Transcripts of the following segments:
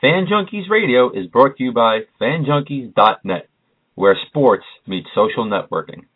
Fan Junkies Radio is brought to you by FanJunkies.net, where sports meets social networking.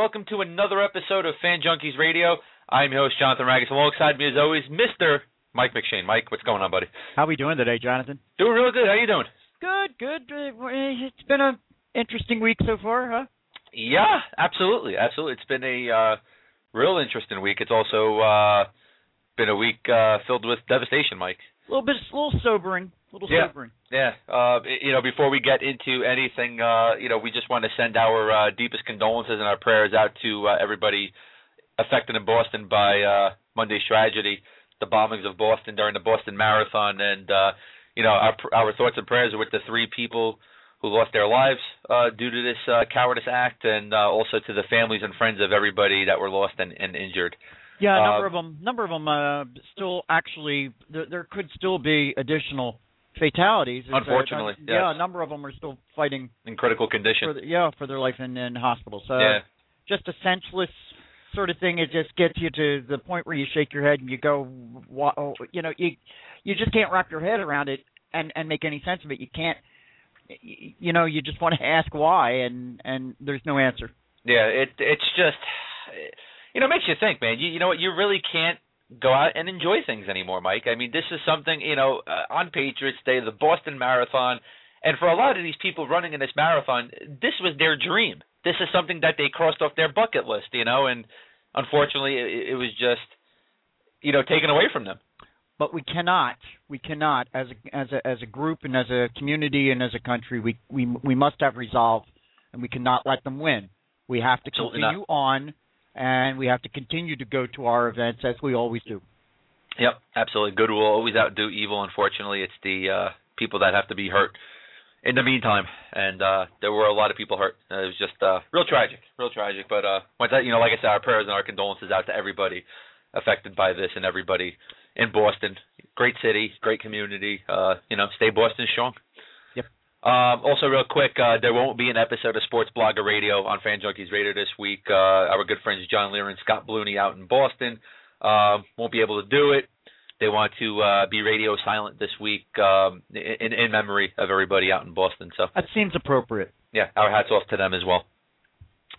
Welcome to another episode of Fan Junkies Radio. I'm your host, Jonathan Ragus. Alongside me, as always, Mr. Mike McShane. Mike, what's going on, buddy? How are we doing today, Jonathan? Doing real good. How you doing? Good, good. Uh, It's been a interesting week so far, huh? Yeah, absolutely, absolutely. It's been a uh, real interesting week. It's also uh, been a week uh, filled with devastation, Mike. A little bit, a little sobering, a little Yeah. sobering. Yeah, uh, you know, before we get into anything, uh, you know, we just want to send our uh, deepest condolences and our prayers out to uh, everybody affected in Boston by uh, Monday's tragedy, the bombings of Boston during the Boston Marathon, and uh, you know, our our thoughts and prayers are with the three people who lost their lives uh, due to this uh, cowardice act, and uh, also to the families and friends of everybody that were lost and, and injured. Yeah, a number Uh, of them, number of them, uh, still actually, there, there could still be additional fatalities. Unfortunately, yeah, yes. a number of them are still fighting In critical condition. for, the, yeah, for their life in, in hospitals. So yeah. just a senseless sort of thing. It just gets you to the point where you shake your head and you go, "Wha- oh," you know, you you just can't wrap your head around it and and make any sense of it. You can't, you know, you just want to ask why, and and there's no answer. Yeah, it it's just you know, it makes you think, man. You you know what, you really can't go out and enjoy things anymore, Mike. I mean, this is something, you know, uh, on Patriots Day, the Boston Marathon, and for a lot of these people running in this marathon, this was their dream. This is something that they crossed off their bucket list, you know, and unfortunately it, it was just you know, taken away from them. But we cannot, we cannot, as a as a as a group and as a community and as a country, we we we must have resolve, and we cannot let them win. We have to Absolutely continue on, and we have to continue to go to our events as we always do. Yep, absolutely. Good will always outdo evil. Unfortunately, it's the uh people that have to be hurt in the meantime. And uh there were a lot of people hurt. It was just uh real tragic, real tragic. But uh once that, you know, like I said, our prayers and our condolences out to everybody affected by this and everybody in Boston. Great city, great community. Uh, you know, stay Boston strong. Um, also, real quick, uh, there won't be an episode of Sports Blogger Radio on Fan Junkies Radio this week. Uh, our good friends John Lear and Scott Blooney out in Boston um, won't be able to do it. They want to uh, be radio silent this week um, in, in memory of everybody out in Boston. So That seems appropriate. yeah, our hats off to them as well.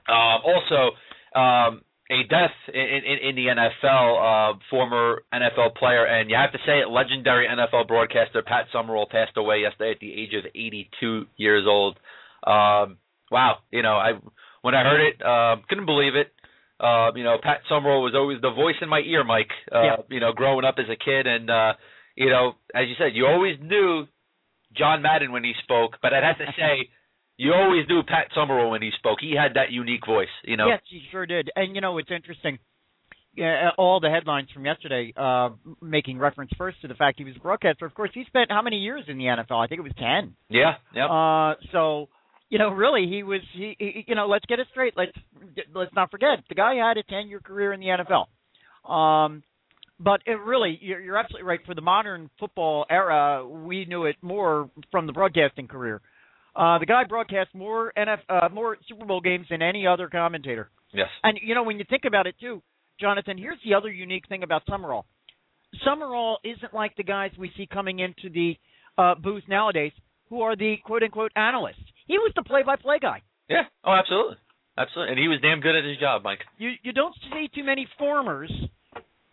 Um, also, um, a death in, in, in the NFL, uh, former NFL player, and you have to say it, legendary NFL broadcaster Pat Summerall passed away yesterday at the age of 82 years old. Um, wow, you know, I when I heard it, uh, couldn't believe it. Uh, you know, Pat Summerall was always the voice in my ear, Mike. Uh, Yeah. You know, growing up as a kid, and uh, you know, as you said, you always knew John Madden when he spoke, but I'd have to say, you always knew Pat Summerall when he spoke. He had that unique voice, you know. Yes, he sure did. And you know, it's interesting. Yeah, all the headlines from yesterday, uh, making reference first to the fact he was a broadcaster. Of course, he spent how many years in the NFL? I think it was ten. Yeah, yeah. Uh, so, you know, really, he was. He, he, you know, let's get it straight. Let's let's not forget the guy had a ten-year career in the NFL. Um, but it really, you're, you're absolutely right. For the modern football era, we knew it more from the broadcasting career. Uh, the guy broadcasts more NF, uh, more Super Bowl games than any other commentator. yes. And you know, when you think about it too, Jonathan, here's the other unique thing about Summerall. Summerall isn't like the guys we see coming into the uh, booth nowadays, who are the quote unquote analysts. He was the play-by-play guy. Yeah. Oh, absolutely. Absolutely. And he was damn good at his job, Mike. You you don't see too many formers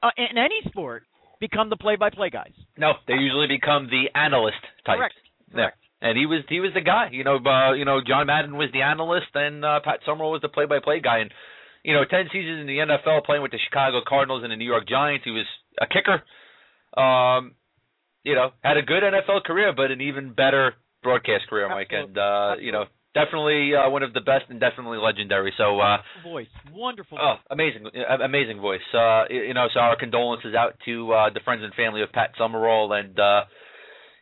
uh, in any sport become the play-by-play guys. No, they usually become the analyst type. Correct. Yeah. And he was he was the guy. You know, uh, you know, John Madden was the analyst, and uh, Pat Summerall was the play-by-play guy. And you know, ten seasons in the NFL, playing with the Chicago Cardinals and the New York Giants. He was a kicker. Um, you know, had a good NFL career, but an even better broadcast career, Mike. Absolutely. And uh, you know, definitely uh, one of the best and definitely legendary. So, uh, voice, wonderful. Oh, amazing, uh, amazing voice. Uh, you know, so our condolences out to uh, the friends and family of Pat Summerall, and uh,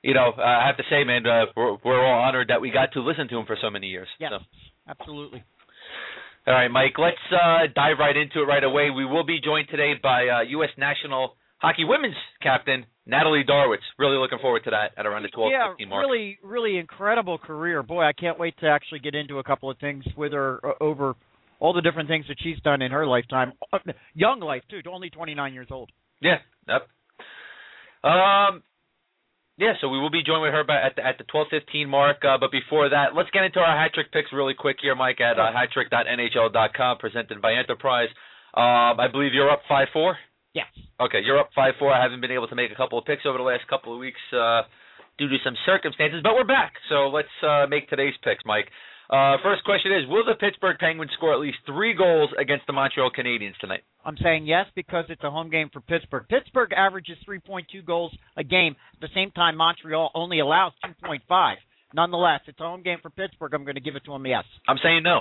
you know, I have to say, man, uh, we're, we're all honored that we got to listen to him for so many years. Yes, so. absolutely. All right, Mike. Let's uh, dive right into it right away. We will be joined today by uh, U.S. National Hockey Women's Captain Natalie Darwitz. Really looking forward to that at around the 12 yeah, 15 mark. really, really incredible career. Boy, I can't wait to actually get into a couple of things with her uh, over all the different things that she's done in her lifetime. Uh, young life too, only 29 years old. Yeah. Yep. Um. Yeah, so we will be joined with her by, at the at the 12:15 mark. Uh, but before that, let's get into our hat trick picks really quick here, Mike, at uh, hattrick.nhl.com, presented by Enterprise. Um, I believe you're up five four. Yes. Okay, you're up five four. I haven't been able to make a couple of picks over the last couple of weeks uh, due to some circumstances, but we're back. So let's uh, make today's picks, Mike. Uh, first question is: Will the Pittsburgh Penguins score at least three goals against the Montreal Canadiens tonight? I'm saying yes because it's a home game for Pittsburgh. Pittsburgh averages 3.2 goals a game. At the same time, Montreal only allows 2.5. Nonetheless, it's a home game for Pittsburgh. I'm going to give it to them yes. I'm saying no.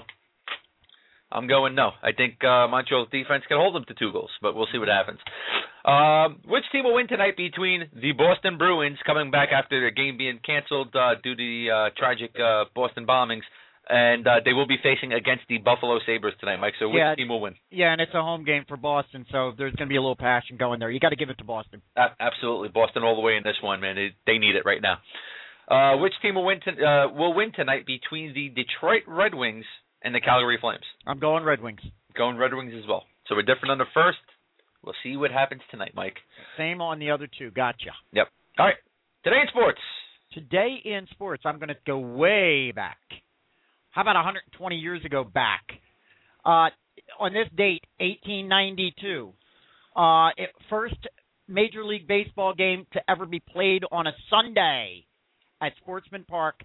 I'm going no. I think uh, Montreal's defense can hold them to two goals, but we'll see what happens. Um, which team will win tonight between the Boston Bruins, coming back after their game being canceled uh, due to the uh, tragic uh, Boston bombings, and uh, they will be facing against the Buffalo Sabres tonight, Mike. So which Yeah. team will win? Yeah, and it's a home game for Boston, so there's going to be a little passion going there. You got to give it to Boston. Absolutely, Boston all the way in this one, man. They, they need it right now. Uh, which team will win? To, uh, will win tonight between the Detroit Red Wings and the Calgary Flames? I'm going Red Wings. Going Red Wings as well. So we're different on the first. We'll see what happens tonight, Mike. Same on the other two. Gotcha. Yep. All right. Today in sports. Today in sports, I'm going to go way back. How about 120 years ago back? Uh, on this date, 1892, uh, it, first Major League Baseball game to ever be played on a Sunday at Sportsman Park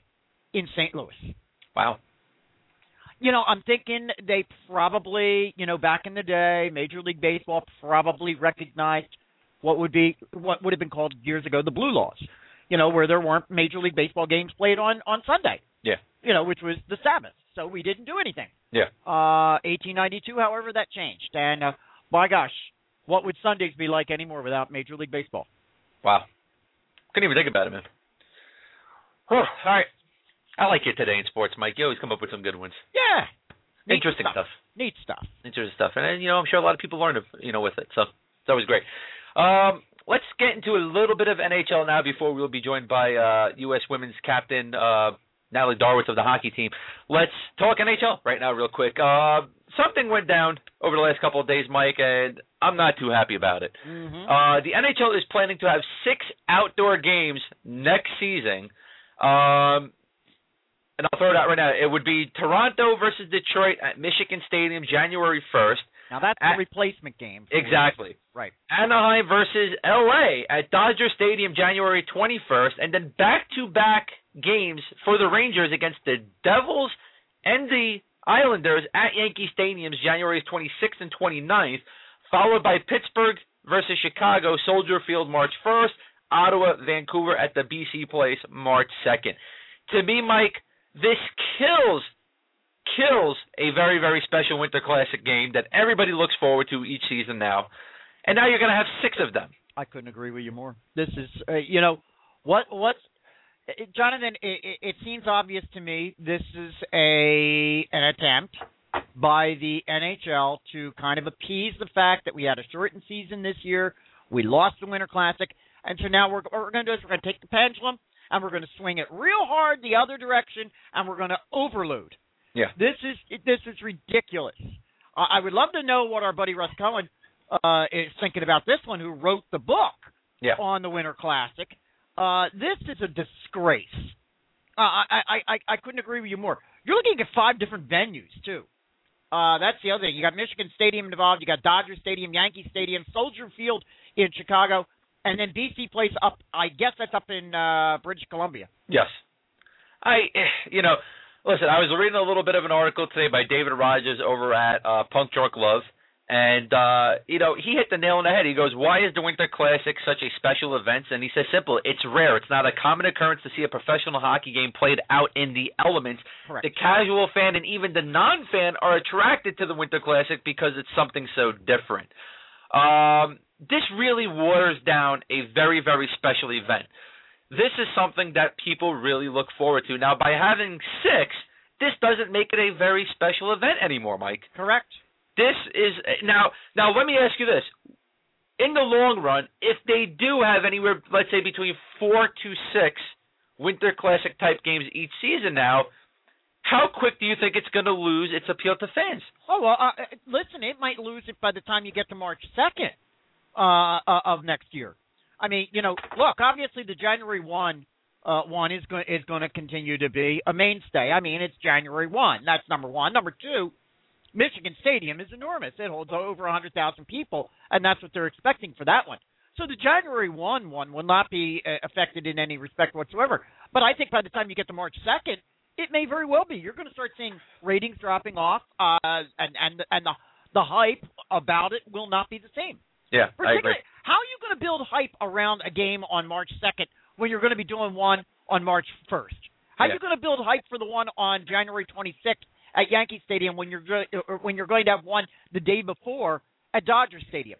in St. Louis. Wow. You know, I'm thinking they probably, you know, back in the day, Major League Baseball probably recognized what would be what would have been called years ago the blue laws. You know, where there weren't Major League Baseball games played on on Sunday. Yeah. You know, which was the Sabbath. So we didn't do anything. Yeah. Uh 1892, however, that changed. And uh my gosh, what would Sundays be like anymore without Major League Baseball? Wow. Couldn't even think about it, man. Whew. All right. I like it today in sports, Mike. You always come up with some good ones. Yeah. Neat Interesting stuff. stuff. Neat stuff. Interesting stuff. And, you know, I'm sure a lot of people learned, you know, with it. So it's always great. Um, let's get into a little bit of NHL now before we'll be joined by uh, U.S. women's captain uh, Natalie Darwitz of the hockey team. Let's talk NHL right now, real quick. Uh, something went down over the last couple of days, Mike, and I'm not too happy about it. Mm-hmm. Uh, the NHL is planning to have six outdoor games next season. Um, and I'll throw it out right now. It would be Toronto versus Detroit at Michigan Stadium January 1st. Now that's the replacement game. Exactly. Right. Anaheim versus LA at Dodger Stadium January 21st, and then back to back games for the Rangers against the Devils and the Islanders at Yankee Stadiums January 26th and 29th, followed by Pittsburgh versus Chicago Soldier Field March 1st, Ottawa, Vancouver at the BC Place March 2nd. To me, Mike, this kills kills a very very special Winter Classic game that everybody looks forward to each season now. And now you're going to have six of them. I couldn't agree with you more. This is, uh, you know, what what's uh, Jonathan? It, it, it seems obvious to me. This is a an attempt by the NHL to kind of appease the fact that we had a shortened season this year. We lost the Winter Classic, and so now we're what we're going to do is we're going to take the pendulum and we're going to swing it real hard the other direction, and we're going to overload. Yeah. This is this is ridiculous. Uh, I would love to know what our buddy Russ Cohen uh, is thinking about this one, who wrote the book Yeah. on the Winter Classic. Uh, this is a disgrace. Uh, I, I, I, I couldn't agree with you more. You're looking at five different venues too. Uh, that's the other thing. You got Michigan Stadium involved. You got Dodger Stadium, Yankee Stadium, Soldier Field in Chicago, and then BC Place up. I guess that's up in uh, British Columbia. Yes. I, eh, you know, listen, I was reading a little bit of an article today by David Rogers over at uh, Puck Drunk Love, And uh, you know, he hit the nail on the head. He goes, "Why is the Winter Classic such a special event?" And he says, "Simple. It's rare. It's not a common occurrence to see a professional hockey game played out in the elements. Correct. The casual fan and even the non-fan are attracted to the Winter Classic because it's something so different. Um, this really waters down a very, very special event. This is something that people really look forward to. Now, by having six, this doesn't make it a very special event anymore, Mike. Correct. This is now. Now, let me ask you this: in the long run, if they do have anywhere, let's say between four to six Winter Classic type games each season, now, how quick do you think it's going to lose its appeal to fans? Oh well, uh, uh, listen, it might lose it by the time you get to March second uh, uh, of next year. I mean, you know, look, obviously the January one uh, one is going is going to continue to be a mainstay. I mean, it's January one. That's number one. Number two, Michigan Stadium is enormous. It holds over 100,000 people, and that's what they're expecting for that one. So the January 1 one will not be uh, affected in any respect whatsoever. But I think by the time you get to March 2nd, it may very well be. You're going to start seeing ratings dropping off, uh, and and and the the hype about it will not be the same. Yeah, I agree. How are you going to build hype around a game on March 2nd when you're going to be doing one on March 1st? How are you going to build hype for the one on January 26th at Yankee Stadium when you're when you're going to have one the day before at Dodger Stadium?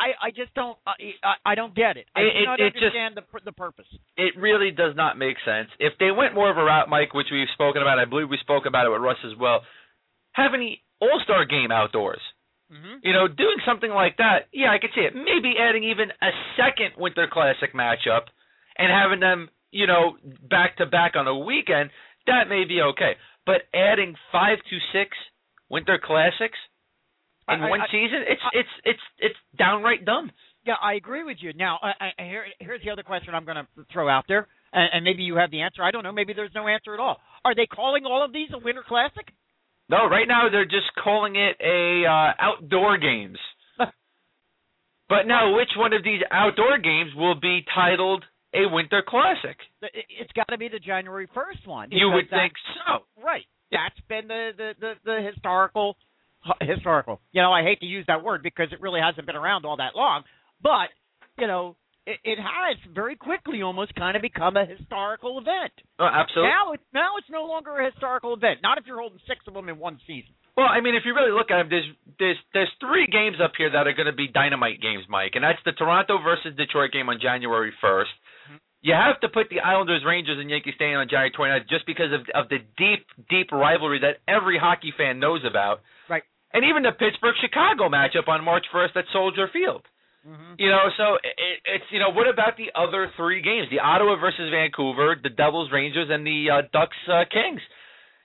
I I, just don't I, I don't get it. I It- do it- not it just- understand the the purpose. it really does not make sense. If they went more of a route, Mike, which we've spoken about, I believe we spoke about it with Russ as well, have an All Star game outdoors. Mm-hmm. You know, doing something like that, yeah, I could see it. Maybe adding even a second Winter Classic matchup and having them, you know, back to back on a weekend, that may be okay. But adding five to six Winter Classics in I- one I- season, it's I- it's it's it's downright dumb. Yeah, I agree with you. Now, I, I, here, here's the other question I'm going to throw out there, and, and maybe you have the answer. I don't know. Maybe there's no answer at all. Are they calling all of these a Winter Classic? No, right now they're just calling it a uh, outdoor games. But now, which one of these outdoor games will be titled a Winter Classic? It- It's got to be the January 1st one. You would think so. Right. That's been the, the, the, the historical historical. You know, I hate to use that word because it really hasn't been around all that long, but you know, it, it has very quickly almost kind of become a historical event. Oh, absolutely. Now it's now it's no longer a historical event. Not if you're holding six of them in one season. Well, I mean, if you really look at them, there's there's there's three games up here that are going to be dynamite games, Mike, and that's the Toronto versus Detroit game on January 1st. Mhm. You have to put the Islanders Rangers and Yankee Stadium on January 29th just because of of the deep deep rivalry that every hockey fan knows about. Right. And even the Pittsburgh Chicago matchup on March 1st at Soldier Field. Mm-hmm. You know, so it, it's you know, what about the other three games? The Ottawa versus Vancouver, the Devils Rangers, and the uh, Ducks uh, Kings.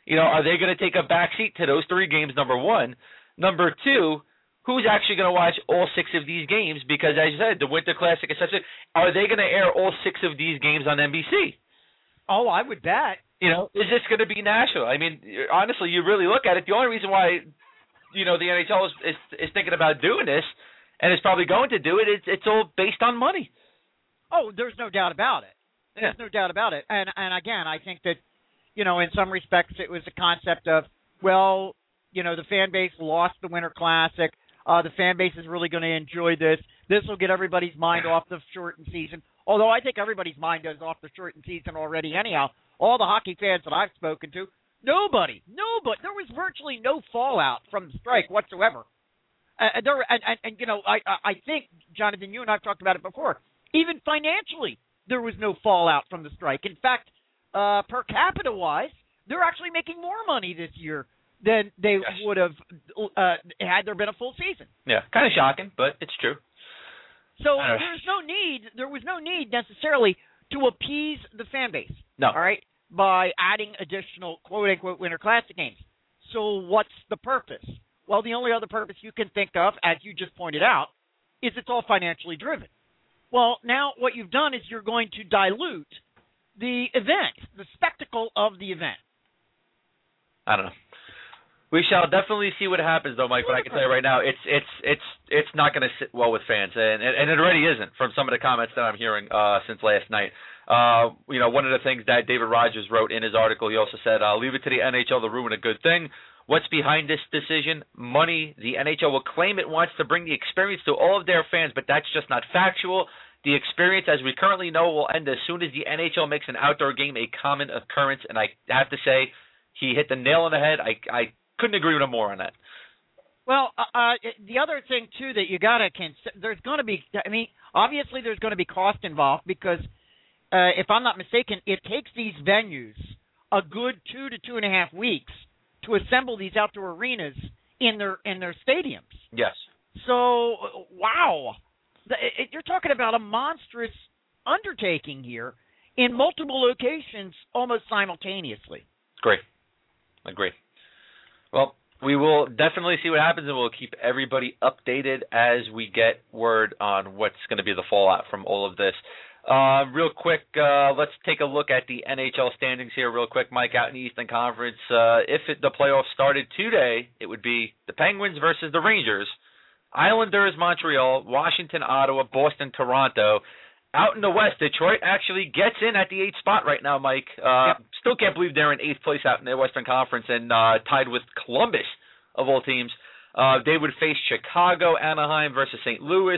You know, are they going to take a backseat to those three games? Number one, number two. Who's actually going to watch all six of these games? Because as you said, the Winter Classic is such a. Are they going to air all six of these games on NBC? Oh, I would bet. You know, is this going to be national? I mean, honestly, you really look at it. The only reason why, you know, the NHL is is, is thinking about doing this, and is probably going to do it. It's it's all based on money. Oh, there's no doubt about it. Yeah. There's no doubt about it. And and again, I think that you know, in some respects, it was a concept of well, you know, the fan base lost the Winter Classic. Uh, the fan base is really going to enjoy this. This will get everybody's mind off the shortened season. Although I think everybody's mind is off the shortened season already. Anyhow, all the hockey fans that I've spoken to, nobody, nobody, there was virtually no fallout from the strike whatsoever. Uh, and there, and, and, and you know, I, I think Jonathan, you and I've talked about it before. Even financially, there was no fallout from the strike. In fact, uh, per capita wise, they're actually making more money this year than they Yes. would have uh, had there been a full season. Yeah, kind of shocking, but it's true. So there's no need. There was no need necessarily to appease the fan base. No. All right, by adding additional quote unquote Winter Classic games. So what's the purpose? Well, the only other purpose you can think of, as you just pointed out, is it's all financially driven. Well, now what you've done is you're going to dilute the event, the spectacle of the event. I don't know. We shall definitely see what happens, though, Mike. But I can tell you right now, it's it's it's it's not going to sit well with fans, and and it already isn't from some of the comments that I'm hearing uh, since last night. Uh, you know, one of the things that David Rogers wrote in his article, he also said, uh, "Leave it to the NHL to ruin a good thing." What's behind this decision? Money. The NHL will claim it wants to bring the experience to all of their fans, but that's just not factual. The experience, as we currently know, will end as soon as the NHL makes an outdoor game a common occurrence. And I have to say, he hit the nail on the head. I I couldn't agree with him more on that. Well, uh, uh, the other thing too that you gotta consider, there's going to be. I mean, obviously there's going to be cost involved because, uh, if I'm not mistaken, it takes these venues a good two to two and a half weeks to assemble these outdoor arenas in their in their stadiums. Yes. So, wow, it, you're talking about a monstrous undertaking here in multiple locations almost simultaneously. Great. Agree. Well, we will definitely see what happens, and we'll keep everybody updated as we get word on what's going to be the fallout from all of this. Uh, real quick, uh, let's take a look at the NHL standings here, real quick, Mike, out in the Eastern Conference. Uh, if it, the playoffs started today, it would be the Penguins versus the Rangers, Islanders, Montreal, Washington, Ottawa, Boston, Toronto. Out in the West, Detroit actually gets in at the eighth spot right now, Mike. Uh, yep. Still can't believe they're in eighth place out in the Western Conference and uh, tied with Columbus, of all teams. Uh, they would face Chicago, Anaheim versus St. Louis.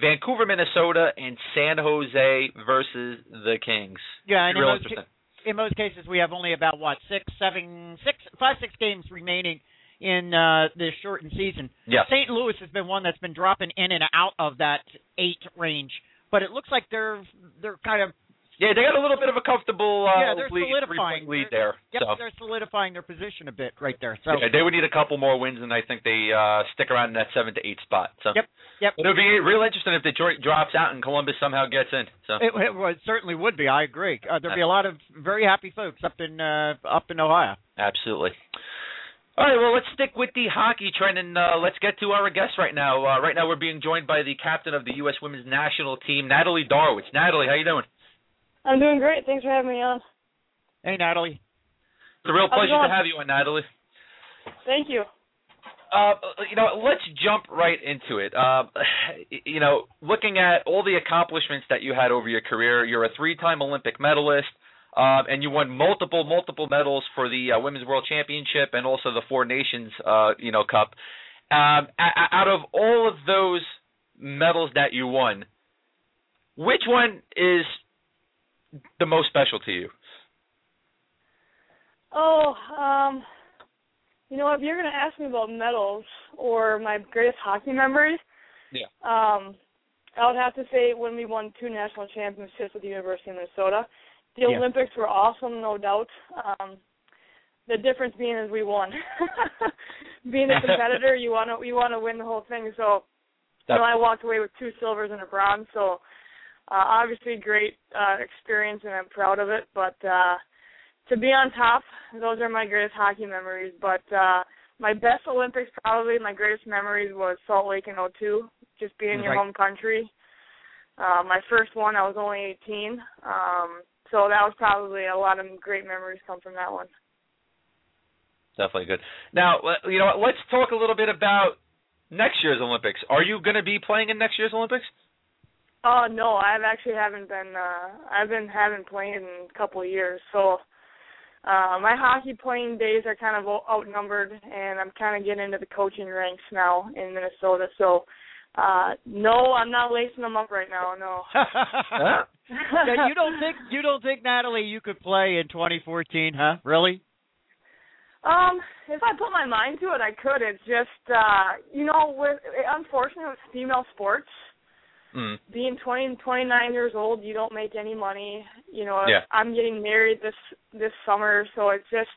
Vancouver, Minnesota, and San Jose versus the Kings. Yeah, and in most, in most cases, we have only about what six, seven, six, five, six games remaining in uh, this shortened season. Yes. St. Louis has been one that's been dropping in and out of that eight range, but it looks like they're they're kind of yeah, they got a little bit of a comfortable uh, yeah, they're lead, solidifying lead they're, there. Yep, so. they're solidifying their position a bit right there. So yeah, they would need a couple more wins, and I think they uh, stick around in that seven to eight spot. So yep, yep. It would be real interesting if Detroit drops out and Columbus somehow gets in. So it, it, well, it certainly would be. I agree. Uh, there'd be a lot of very happy folks up in uh, up in Ohio. Absolutely. All right, well, let's stick with the hockey trend and uh, let's get to our guest right now. Uh, right now, we're being joined by the captain of the U.S. Women's National Team, Natalie Darwitz. Natalie, how you doing? I'm doing great. Thanks for having me on. Hey, Natalie. It's a real pleasure to have you on, Natalie. Thank you. Uh, you know, let's jump right into it. Uh, you know, looking at all the accomplishments that you had over your career, you're a three-time Olympic medalist. Um, and you won multiple, multiple medals for the uh, Women's World Championship and also the Four Nations, uh, you know, Cup. Um, out of all of those medals that you won, which one is the most special to you? Oh, um, you know, if you're going to ask me about medals or my greatest hockey memories, yeah, um, I would have to say when we won two national championships with the University of Minnesota. The Yeah. Olympics were awesome, no doubt. Um, the difference being is we won. being a competitor, you want to you want to win the whole thing. So, you know, I walked away with two silvers and a bronze. So, uh, obviously, great uh, experience, and I'm proud of it. But uh, to be on top, those are my greatest hockey memories. But uh, my best Olympics, probably my greatest memories was Salt Lake in '02, just being your Right. home country. Uh, my first one, I was only 18. Um, so that was probably a lot of great memories come from that one. Definitely good. Now, you know, let's talk a little bit about next year's Olympics. Are you going to be playing in next year's Olympics? Oh no, I've actually haven't been. uh I've been haven't played in a couple of years, so uh my hockey playing days are kind of o- outnumbered, and I'm kind of getting into the coaching ranks now in Minnesota. So, uh no, I'm not lacing them up right now. No. yeah, you don't think you don't think Natalie you could play in 2014, huh? Really? Um, if I put my mind to it, I could. It's just, uh, you know, with unfortunately with female sports, Mm. being 20 and 29 years old, you don't make any money. You know, Yeah. I'm getting married this this summer, so it's just,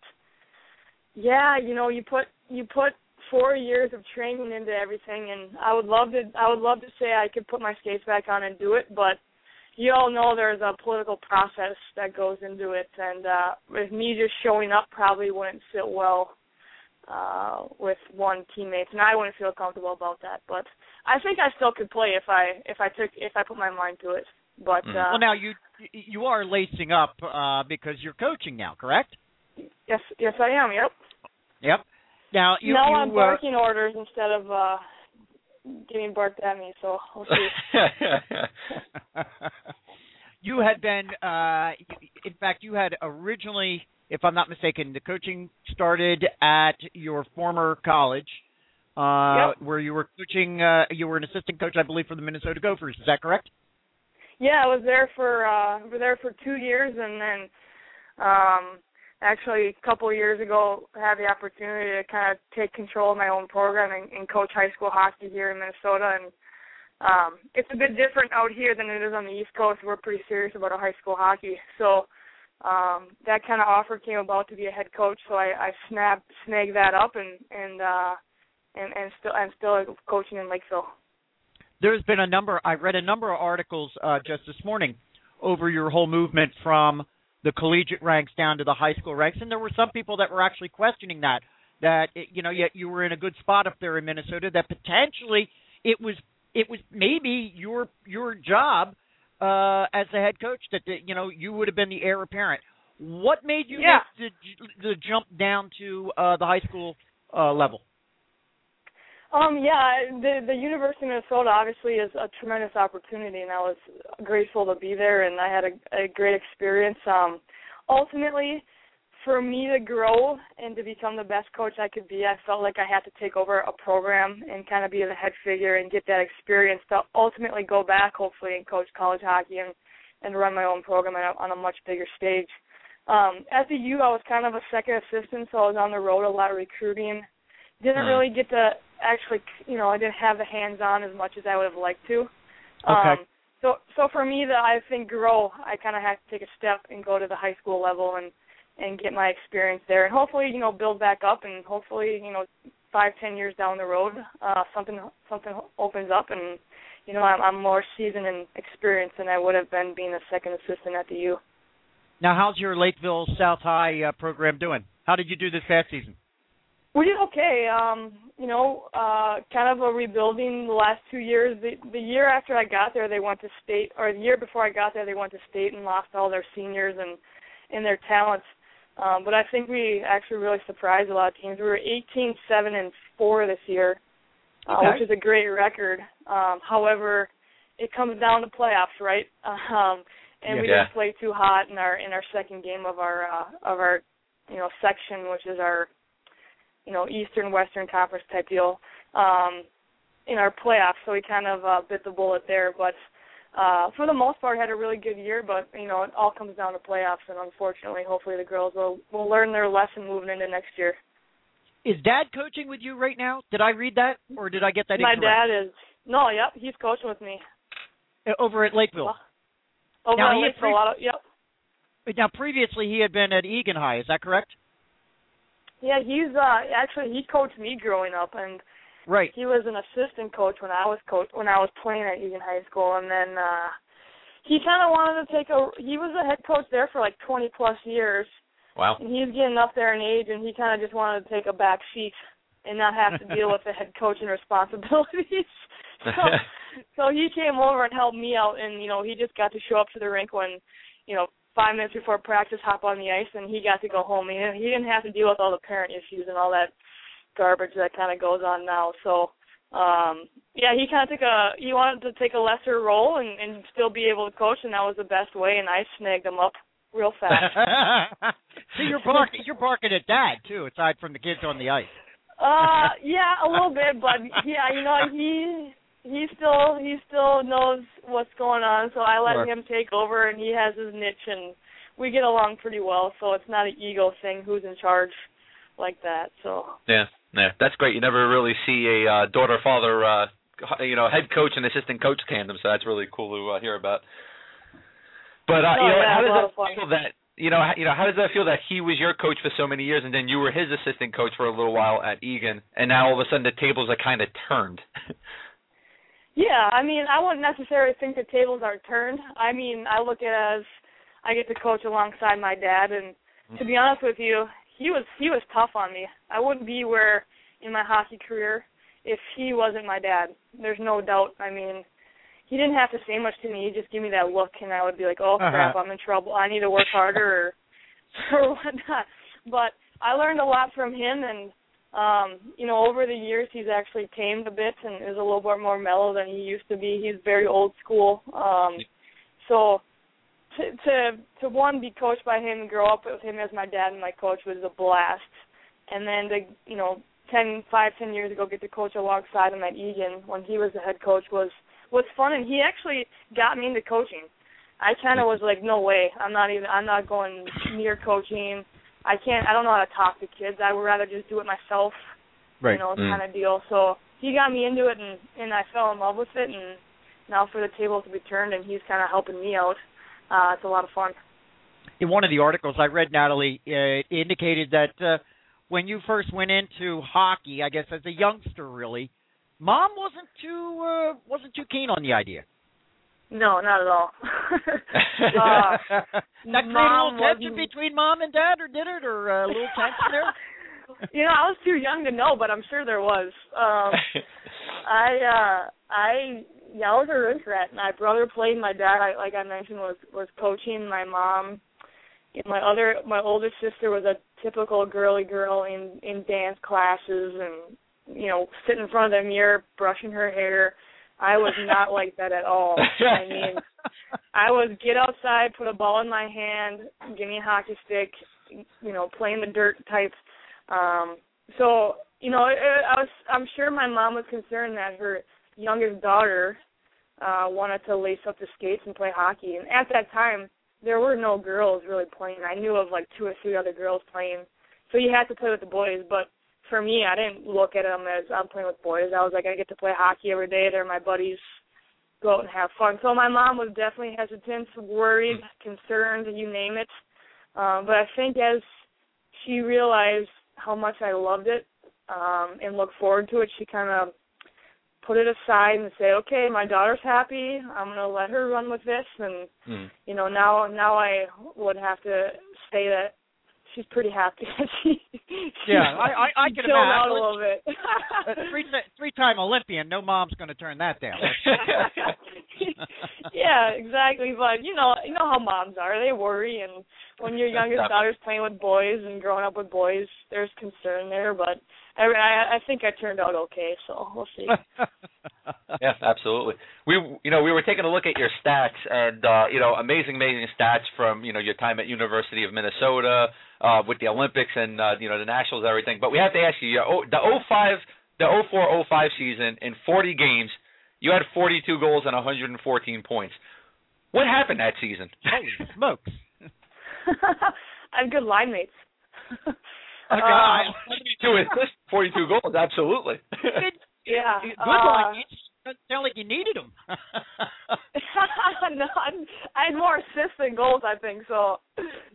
yeah, you know, you put you put four years of training into everything, and I would love to I would love to say I could put my skates back on and do it, but you all know there's a political process that goes into it, and uh, with me just showing up probably wouldn't sit well uh with one teammate, and I wouldn't feel comfortable about that. But I think I still could play if I if I took if I put my mind to it. But Mm. uh Well, now you you are lacing up uh because you're coaching now, correct? yes yes I am, yep. Yep. Now you, now you, I'm uh, barking orders instead of uh getting barked at me. So we'll see. you had been, uh, in fact, you had originally, if I'm not mistaken, the coaching started at your former college, uh, Yep. where you were coaching. Uh, you were an assistant coach, I believe, for the Minnesota Gophers. Is that correct? Yeah, I was there for uh I was there for two years and then um actually a couple years ago had the opportunity to kind of take control of my own program and, and coach high school hockey here in Minnesota and um it's a bit different out here than it is on the East Coast. We're pretty serious about our high school hockey. So um that kind of offer came about to be a head coach, so I, I snapped snagged that up and and uh and and still I'm still coaching in Lakeville. There's been a number. I read a number of articles uh, just this morning over your whole movement from the collegiate ranks down to the high school ranks, and there were some people that were actually questioning that. That it, you know, yet you were in a good spot up there in Minnesota. That potentially it was it was maybe your your job uh, as the head coach that that, you know you would have been the heir apparent. What made you Yeah. make the the jump down to uh, the high school uh, level? Um, yeah, the the University of Minnesota obviously is a tremendous opportunity, and I was grateful to be there, and I had a, a great experience. Um, ultimately, for me to grow and to become the best coach I could be, I felt like I had to take over a program and kind of be the head figure and get that experience to ultimately go back, hopefully, and coach college hockey and and run my own program on a, on a much bigger stage. Um, at the U, I was kind of a second assistant, so I was on the road a lot of recruiting. Didn't Hmm. really get to actually, you know, I didn't have the hands-on as much as I would have liked to. Okay. Um, so, so for me, to I think grow, I kind of have to take a step and go to the high school level and and get my experience there, and hopefully, you know, build back up, and hopefully, you know, five, ten years down the road, uh, something something opens up, and you know, I'm, I'm more seasoned and experienced than I would have been being a second assistant at the U. Now, how's your Lakeville South High uh, program doing? How did you do this past season? We did okay. Um, you know, uh kind of a rebuilding the last two years. The the year after I got there they went to state or the year before I got there they went to state and lost all their seniors and and their talents. Um, but I think we actually really surprised a lot of teams. We were 18, 7, and 4 this year, uh, Okay. which is a great record. Um, however, it comes down to playoffs, right? Um, and we Yeah. didn't play too hot in our in our second game of our uh, of our you know section, which is our you know Eastern Western Conference type deal um, in our playoffs. So we kind of uh, bit the bullet there, but uh, for the most part, had a really good year. But you know, it all comes down to playoffs, and unfortunately, hopefully, the girls will will learn their lesson moving into next year. Is Dad coaching with you right now? Did I read that, or did I get that My incorrect? dad is no, yep, he's coaching with me. Uh, over at Lakeville. Over Now, at Lakeville, a lot of, yep. Now, previously he had been at Eagan High. Is that correct? Yeah, he's uh actually he coached me growing up, and Right. he was an assistant coach when I was coach when I was playing at Eagan High School, and then uh he kind of wanted to take a. He was a head coach there for like 20 plus years, Wow. and he's getting up there in age, and he kind of just wanted to take a back seat and not have to deal with the head coaching responsibilities. so, so he came over and helped me out, and you know he just got to show up to the rink when, you know, five minutes before practice, hop on the ice, and he got to go home. He he didn't have to deal with all the parent issues and all that garbage that kind of goes on now. So, um, yeah, he kind of took a he wanted to take a lesser role and and still be able to coach, and that was the best way. And I snagged him up real fast. See, you're barking. You're barking at Dad too, aside from the kids on the ice. Uh, yeah, a little bit, but yeah, you know, he he still he still knows what's going on, so I let Sure. him take over, and he has his niche, and we get along pretty well. So it's not an ego thing, who's in charge, like that. So Yeah, yeah, that's great. You never really see a uh, daughter-father, uh, you know, head coach and assistant coach tandem, so that's really cool to uh, hear about. But uh, No, you know, yeah, how does that feel that you know, you know, how does that feel that he was your coach for so many years, and then you were his assistant coach for a little while at Eagan, and now all of a sudden the tables are kind of turned. yeah, I mean, I wouldn't necessarily think the tables are turned. I mean, I look at it as I get to coach alongside my dad, and mm. to be honest with you, he was he was tough on me. I wouldn't be where in my hockey career if he wasn't my dad. There's no doubt. I mean, he didn't have to say much to me. He'd just give me that look, and I would be like, "Oh uh-huh. crap, I'm in trouble. I need to work harder," or or whatnot. But I learned a lot from him, and um, you know, over the years he's actually tamed a bit and is a little bit more mellow than he used to be. He's very old school. Um, so to to to one be coached by him and grow up with him as my dad and my coach was a blast. And then to you know, ten five, ten years ago get to coach alongside him at Eagan when he was the head coach was was fun and he actually got me into coaching. I kinda was like, No way, I'm not even I'm not going near coaching I can't. I don't know how to talk to kids. I would rather just do it myself. Right. You know, Mm. kind of deal. So he got me into it, and and I fell in love with it. And now for the table to be turned, and he's kind of helping me out. Uh, it's a lot of fun. In one of the articles I read, Natalie, uh, it indicated that uh, when you first went into hockey, I guess as a youngster, really, mom wasn't too uh, wasn't too keen on the idea. No, not at all. uh, that created a Mom little tension wasn't- between mom and dad, or did it, or uh, a little tension there? you know, I was too young to know, but I'm sure there was. Um, I uh I yeah, I was a rink. My brother played. My dad, I, like I mentioned, was was coaching. My mom, and my other my older sister was a typical girly girl in in dance classes and you know sit in front of the mirror brushing her hair. I was not like that at all. I mean, I was get outside, put a ball in my hand, give me a hockey stick, you know, play in the dirt type. Um, so you know, it, I was I'm sure my mom was concerned that her youngest daughter uh wanted to lace up the skates and play hockey. And at that time, there were no girls really playing. I knew of like two or three other girls playing, so you had to play with the boys. But for me, I didn't look at them as I'm playing with boys. I was like, I get to play hockey every day. They're my buddies. Go out and have fun. So my mom was definitely hesitant, worried, concerned, you name it. Um, but I think as she realized how much I loved it um, and looked forward to it, she kind of put it aside and say, "Okay, my daughter's happy. I'm going to let her run with this." And Mm. you know, now now I would have to say that she's pretty happy. she Yeah, I- I- I she can chilled out a imagine. little bit. Three three time Olympian, no mom's going to turn that down. yeah, exactly. But you know, you know how moms are. They worry, and when your youngest daughter's playing with boys and growing up with boys, there's concern there. But I, I, I think I turned out okay. So we'll see. yeah, absolutely. We you know we were taking a look at your stats and uh, you know amazing amazing stats from you know your time at University of Minnesota uh, with the Olympics and uh, you know the nationals and everything. But we have to ask you your, oh, the 05 the 04 05 season in 40 games you had 42 goals and 114 points. What happened that season? Holy smokes! I have good line mates. A guy. Um, 42 assists, 42 goals, absolutely. Good, yeah. good uh, line. It doesn't sound like you needed them. no, I had more assists than goals, I think. So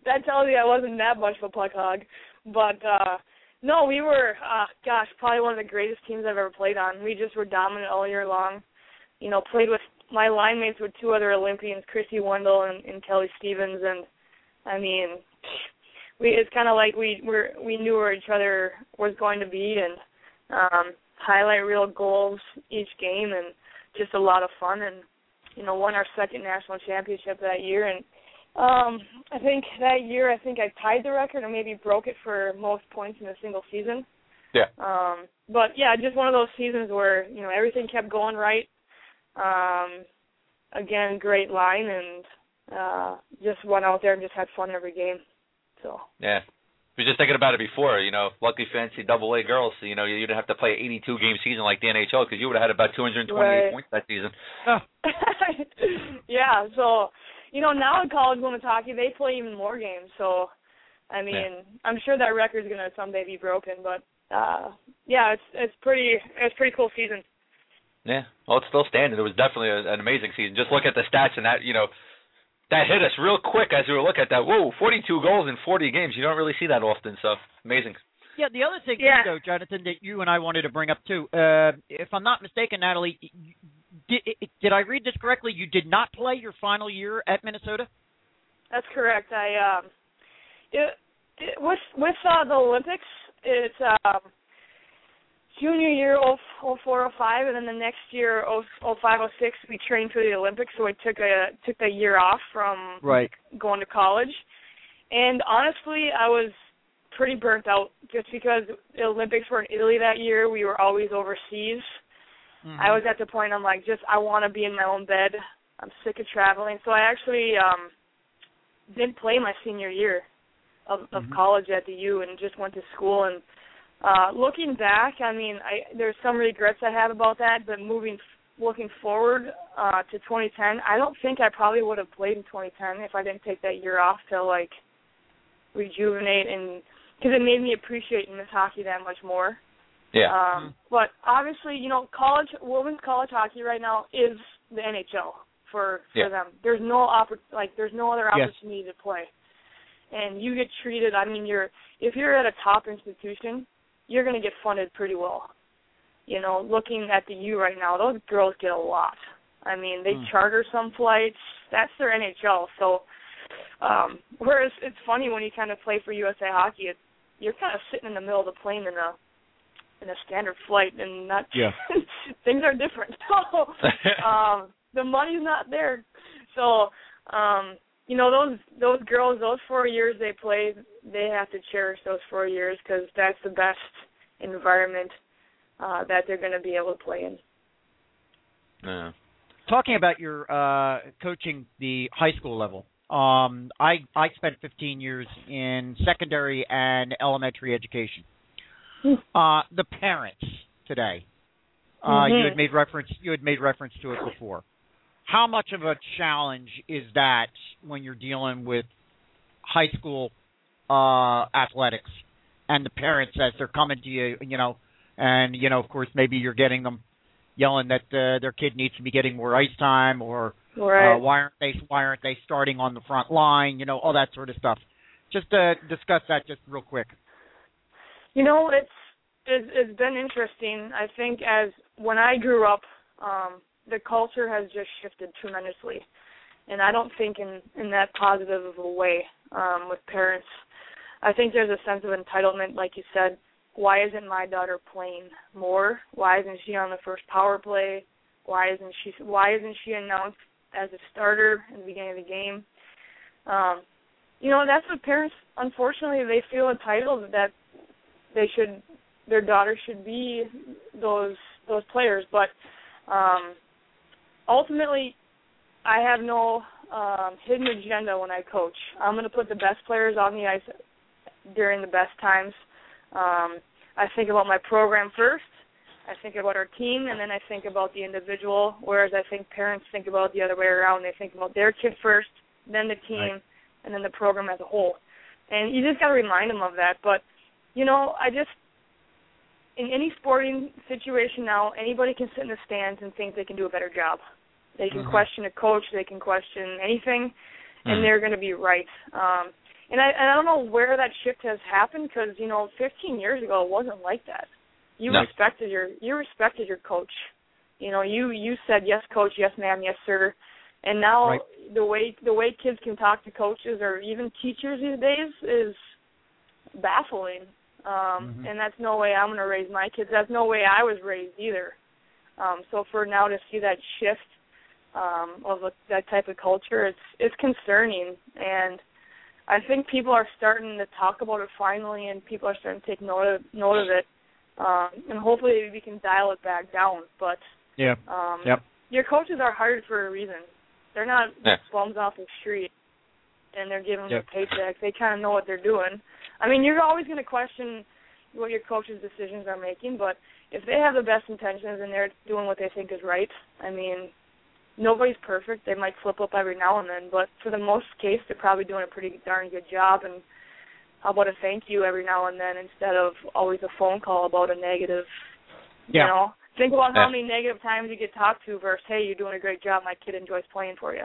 that tells you I wasn't that much of a puck hog. But uh no, we were, uh gosh, probably one of the greatest teams I've ever played on. We just were dominant all year long. You know, played with my line mates with two other Olympians, Krissy Wendell and, and Kelly Stephens, and I mean, we it's kind of like we were we knew where each other was going to be, and um highlight reel goals each game, and just a lot of fun and you know, won our second national championship that year and um I think that year I think I tied the record or maybe broke it for most points in a single season. Yeah. Um but yeah, just one of those seasons where, you know, everything kept going right. Um again, great line and uh just went out there and just had fun every game. So Yeah. Were just thinking about it before, you know, lucky fancy double A girls, so, you know, you didn't have to play an 82 game season like the NHL because you would have had about 228 Right. points that season. yeah, so you know, now in college women's hockey they play even more games, so I mean, I'm sure that record's gonna someday be broken, but uh yeah, it's it's pretty it's pretty cool season. Yeah, well, it's still standing. It was definitely a, an amazing season. Just look at the stats and that, you know, that hit us real quick as we were looking at that. Whoa, 42 goals in 40 games. You don't really see that often, so amazing. Yeah, the other thing, Yeah. though, Jonathan, that you and I wanted to bring up too. Uh, if I'm not mistaken, Natalie, did, did I read this correctly? You did not play your final year at Minnesota. That's correct. I um it, it, with with uh, the Olympics, it's um junior year oh oh four oh five, and then the next year oh oh five oh six we trained for the Olympics, so I took a took a year off from Right. going to college. And honestly, I was pretty burnt out just because the Olympics were in Italy that year. We were always overseas. Mm-hmm. I was at the point I'm like, just I want to be in my own bed. I'm sick of traveling. So I actually um didn't play my senior year of, of mm-hmm. college at the U and just went to school and uh looking back, I mean, I there's some regrets I have about that, but moving looking forward uh to 2010, I don't think I probably would have played in 2010 if I didn't take that year off to like rejuvenate and because it made me appreciate miss hockey that much more. Yeah. Um. But obviously, you know, college women's college hockey right now is the NHL for for yeah. them. There's no oppor- like there's no other opportunity yes. to play, and you get treated. I mean, you're if you're at a top institution, you're going to get funded pretty well. You know, looking at the U right now, those girls get a lot. I mean, they mm. charter some flights. That's their NHL. So, um, whereas it's funny when you kind of play for USA Hockey, it's you're kind of sitting in the middle of the plane in a in a standard flight and not yeah. things are different. So um the money's not there. So um you know those those girls those 4 years they play they have to cherish those 4 years cuz that's the best environment uh that they're going to be able to play in. Yeah. Talking about your uh coaching the high school level. Um, I I spent 15 years in secondary and elementary education. Hmm. Uh, the parents today. Uh, mm-hmm. You had made reference. You had made reference to it before. How much of a challenge is that when you're dealing with high school uh, athletics and the parents as they're coming to you, you know, and you know, of course, maybe you're getting them yelling that uh, their kid needs to be getting more ice time or Right. Uh, why aren't they Why aren't they starting on the front line? You know, all that sort of stuff. Just to discuss that just real quick. You know, it's it's, it's been interesting. I think as when I grew up, um, the culture has just shifted tremendously, and I don't think in in that positive of a way um, with parents. I think there's a sense of entitlement, like you said. Why isn't my daughter playing more? Why isn't she on the first power play? Why isn't she Why isn't she announced as a starter in the beginning of the game. Um, you know, that's what parents unfortunately they feel entitled that they should their daughter should be those those players, but um ultimately I have no um hidden agenda when I coach. I'm going to put the best players on the ice during the best times. Um I think about my program first I think about our team and then I think about the individual. Whereas I think parents think about the other way around. They think about their kid first, then the team, right. and then the program as a whole. And you just got to remind them of that. But you know, I just in any sporting situation now, anybody can sit in the stands and think they can do a better job. They can mm-hmm. question a coach, they can question anything, mm-hmm. and they're going to be right. Um, and I, and I don't know where that shift has happened because you know, 15 years ago it wasn't like that. You no. respected your you respected your coach. You know, you you said yes, coach, yes, ma'am, yes, sir. And now right. the way the way kids can talk to coaches or even teachers these days is baffling. Um mm-hmm. and that's no way I'm going to raise my kids. That's no way I was raised either. Um so for now to see that shift um of a, that type of culture, it's it's concerning and I think people are starting to talk about it finally, and people are starting to take note of, note of it um, and hopefully we can dial it back down. But yeah, um, yep. your coaches are hired for a reason. They're not yeah. bums off the street, and they're giving yep. them a paycheck. They kind of know what they're doing. I mean, you're always going to question what your coaches' decisions are making, but if they have the best intentions and they're doing what they think is right, I mean, nobody's perfect. They might slip up every now and then, but for the most case, they're probably doing a pretty darn good job. And how about a thank you every now and then instead of always a phone call about a negative. Yeah. You know, think about how many negative times you get talked to versus, hey, you're doing a great job. My kid enjoys playing for you.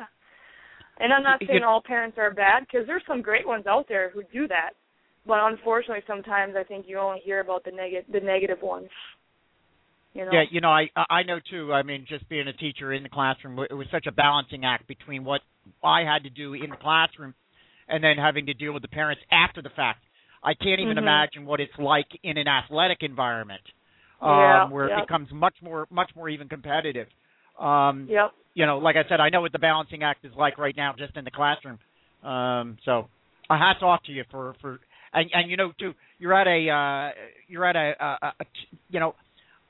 And I'm not saying all parents are bad because there's some great ones out there who do that. But unfortunately, sometimes I think you only hear about the negative the negative ones. You know? Yeah, you know, I I know too. I mean, just being a teacher in the classroom, it was such a balancing act between what I had to do in the classroom and then having to deal with the parents after the fact. I can't even mm-hmm. imagine what it's like in an athletic environment um, yeah, where yep. it becomes much more much more even competitive. Um, yep. You know, like I said, I know what the balancing act is like right now, just in the classroom. Um, so, a hats off to you for for and and you know too, you're at a uh, you're at a, a, a you know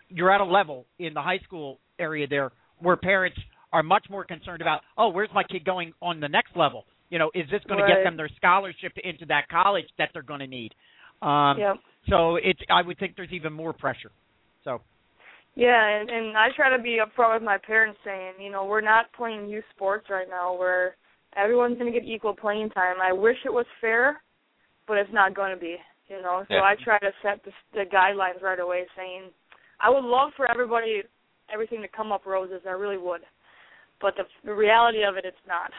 you're at a level in the high school area there where parents are much more concerned about, oh, where's my kid going on the next level? You know, is this going right. to get them their scholarship into that college that they're going to need? Um, yep. So it's I would think there's even more pressure. So. Yeah, and, and I try to be upfront with my parents, saying, you know, we're not playing youth sports right now, where everyone's going to get equal playing time. I wish it was fair, but it's not going to be. You know, so Yeah. I try to set the, the guidelines right away, saying, I would love for everybody, everything to come up roses. I really would, but the, the reality of it, it's not.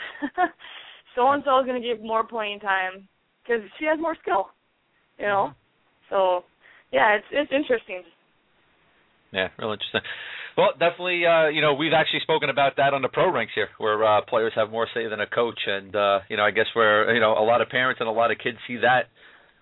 so and so is going to get more playing time because she has more skill. You know, mm-hmm. so yeah, it's it's interesting. Yeah, real interesting. Well, definitely, uh, you know, we've actually spoken about that on the pro ranks here, where uh, players have more say than a coach, and uh, you know, I guess where you know a lot of parents and a lot of kids see that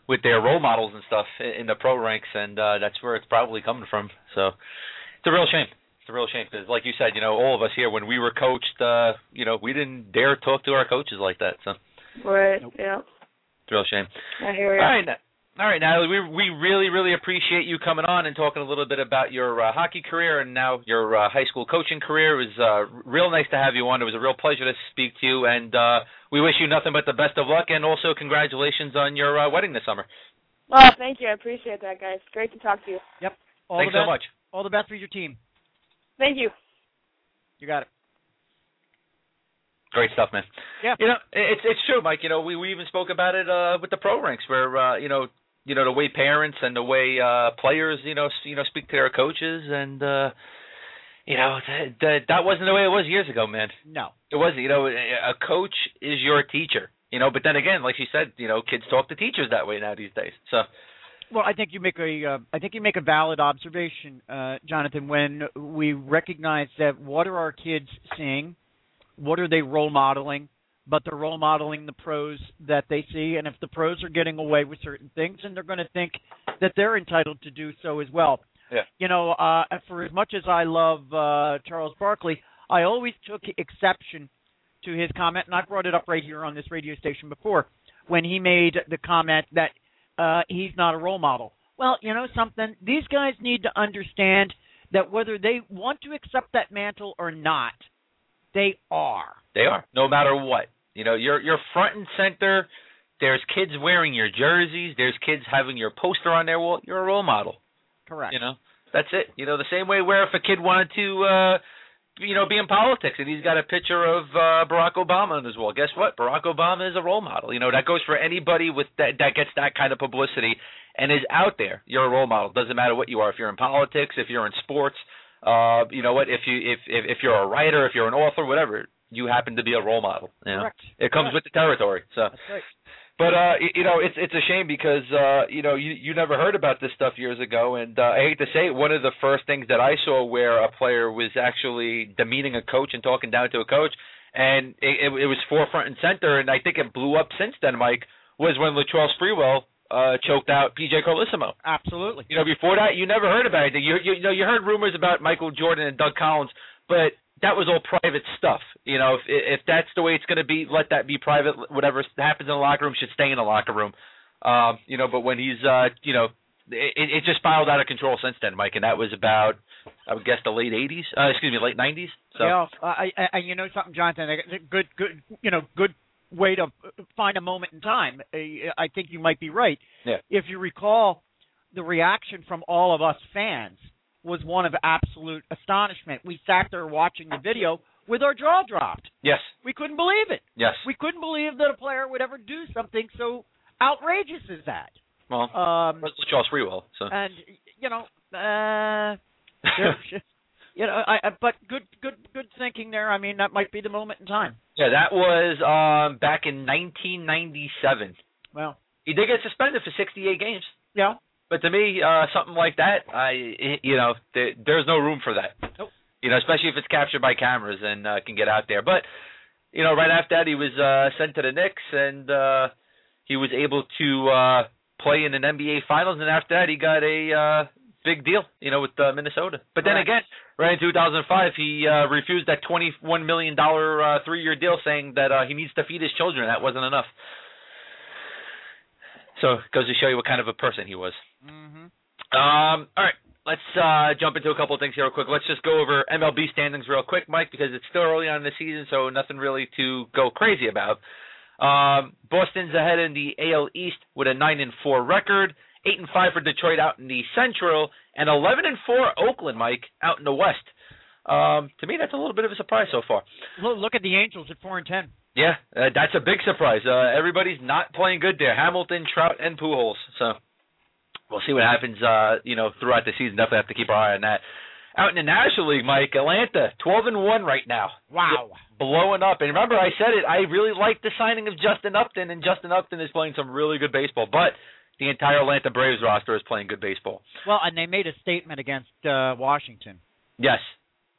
with their role models and stuff in, in the pro ranks, and uh, that's where it's probably coming from. So it's a real shame. It's a real shame because, like you said, you know, all of us here when we were coached, uh, you know, we didn't dare talk to our coaches like that. So Right. Nope. Yeah. it's a real shame. I hear you. All right, Na- all right, Natalie. We we really really appreciate you coming on and talking a little bit about your uh, hockey career and now your uh, high school coaching career. It was uh, real nice to have you on. It was a real pleasure to speak to you, and uh, we wish you nothing but the best of luck. And also congratulations on your uh, wedding this summer. Oh, thank you. I appreciate that, guys. Great to talk to you. All Thanks so much. All the best for your team. Thank you. You got it. Great stuff, man. Yeah. You know, it's it's true, Mike. You know, we we even spoke about it uh with the pro ranks where uh you know, you know the way parents and the way uh players, you know, s- you know speak to their coaches and uh you know, that that, that wasn't the way it was years ago, man. No. It wasn't, you know, a coach is your teacher. You know, but then again, like you said, you know, kids talk to teachers that way now these days. So, Well, I think you make a uh, I think you make a valid observation, uh, Jonathan. When we recognize that what are our kids seeing, what are they role modeling, but they're role modeling the pros that they see, and if the pros are getting away with certain things, then they're going to think that they're entitled to do so as well. Yeah. You know, uh, for as much as I love uh, Charles Barkley, I always took exception to his comment, and I brought it up right here on this radio station before when he made the comment that uh, he's not a role model. Well, you know something? These guys need to understand that whether they want to accept that mantle or not, they are. they are no matter what. You know, you're you're front and center. There's kids wearing your jerseys. There's kids having your poster on their wall. You're a role model. Correct. You know, that's it. You know, the same way where if a kid wanted to, uh, you know, be in politics and he's got a picture of uh, Barack Obama on his wall, guess what? Barack Obama is a role model. You know, that goes for anybody with that that gets that kind of publicity and is out there. You're a role model. Doesn't matter what you are. If you're in politics, if you're in sports, uh, you know what? If you if if if you're a writer, if you're an author, whatever, you happen to be a role model. You know? Correct. It comes Correct. with the territory. So. That's right. But uh you know, it's it's a shame because uh you know, you you never heard about this stuff years ago and uh, I hate to say it, one of the first things that I saw where a player was actually demeaning a coach and talking down to a coach and it it, it was forefront and center and I think it blew up since then, Mike, was when Latrell Sprewell uh choked out PJ Carlesimo. Absolutely. You know, before that, you never heard about anything. You, you, you know, you heard rumors about Michael Jordan and Doug Collins, but that was all private stuff. You know, if if that's the way it's going to be, let that be private. Whatever happens in the locker room should stay in the locker room. Um, you know, but when he's, uh, you know, it, it just spiraled out of control since then, Mike, and that was about, I would guess, the late '80s. Uh, excuse me, late '90s. So Yeah, I, I, I, you know something, Jonathan. Good, good, you know, good way to find a moment in time. I think you might be right. Yeah. If you recall, the reaction from all of us fans was one of absolute astonishment. We sat there watching the video with our jaw dropped. yes, We couldn't believe it. yes. We couldn't believe that a player would ever do something so outrageous as that. Well, Um, Charles Sprewell. So and you know, uh, there- you know, I, I, but good, good, good thinking there. I mean, that might be the moment in time. yeah, that was um back in 1997. Well, He did get suspended for 68 games. yeah, But to me, uh, something like that, I, you know, there, there's no room for that. Nope. You know, especially if it's captured by cameras and uh, can get out there. But, you know, right after that, he was uh, sent to the Knicks and uh, he was able to uh, play in an NBA Finals. And after that, he got a uh, big deal, you know, with uh, Minnesota. But then Correct. again, right in 2005, he uh, refused that 21 million dollar uh, three-year deal, saying that uh, he needs to feed his children. That wasn't enough. So it goes to show you what kind of a person he was. Mm-hmm. Um, all right, let's uh, jump into a couple of things here real quick. Let's just go over MLB standings real quick, Mike, because it's still early on in the season, so nothing really to go crazy about. Um, Boston's ahead in the AL East with a nine and four record, eight and five for Detroit out in the Central, and eleven and four Oakland, Mike, out in the West. Um, to me, that's a little bit of a surprise so far. Look, at the Angels at four and ten. Yeah, uh, that's a big surprise. Uh, everybody's not playing good there. Hamilton, Trout, and Pujols. So we'll see what happens. Uh, you know, throughout the season. Definitely have to keep our eye on that. Out in the National League, Mike, Atlanta, twelve and one right now. Wow. blowing up. And remember, I said it. I really like the signing of Justin Upton, and Justin Upton is playing some really good baseball. But the entire Atlanta Braves roster is playing good baseball. Well, and they made a statement against uh, Washington. Yes,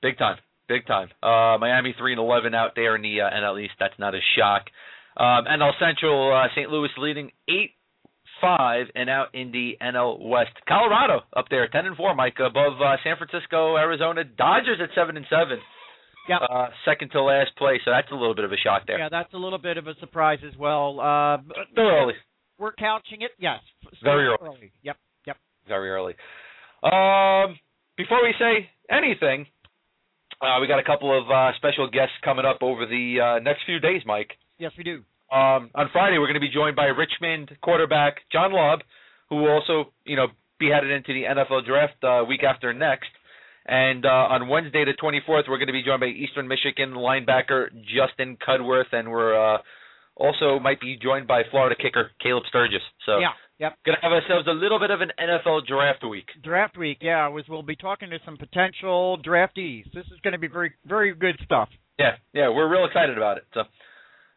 big time, big time. Uh, Miami three and eleven out there in the uh, NL East. That's not a shock. Um, NL Central, uh, St. Louis leading eight five, and out in the NL West, Colorado up there ten and four. Mike above uh, San Francisco, Arizona, Dodgers at seven and seven. Yep. Uh, second to last place, so that's a little bit of a shock there. Yeah, that's a little bit of a surprise as well. Uh, but Still early. We're couching it, yes. Very early. Yep, yep. very early. Um, before we say anything, uh, we got a couple of uh, special guests coming up over the uh, next few days, Mike. Yes, we do. Um, on Friday, we're going to be joined by Richmond quarterback John Lobb, who will also, you know, be headed into the NFL draft uh, week after next. And uh, on Wednesday, the 24th, we're going to be joined by Eastern Michigan linebacker Justin Cudworth, and we're uh, also might be joined by Florida kicker Caleb Sturgis. So, Yeah, yep. going to have ourselves a little bit of an NFL draft week. Draft week, yeah. Was we'll be talking to some potential draftees. This is going to be very, very good stuff. Yeah, yeah, we're real excited about it. So,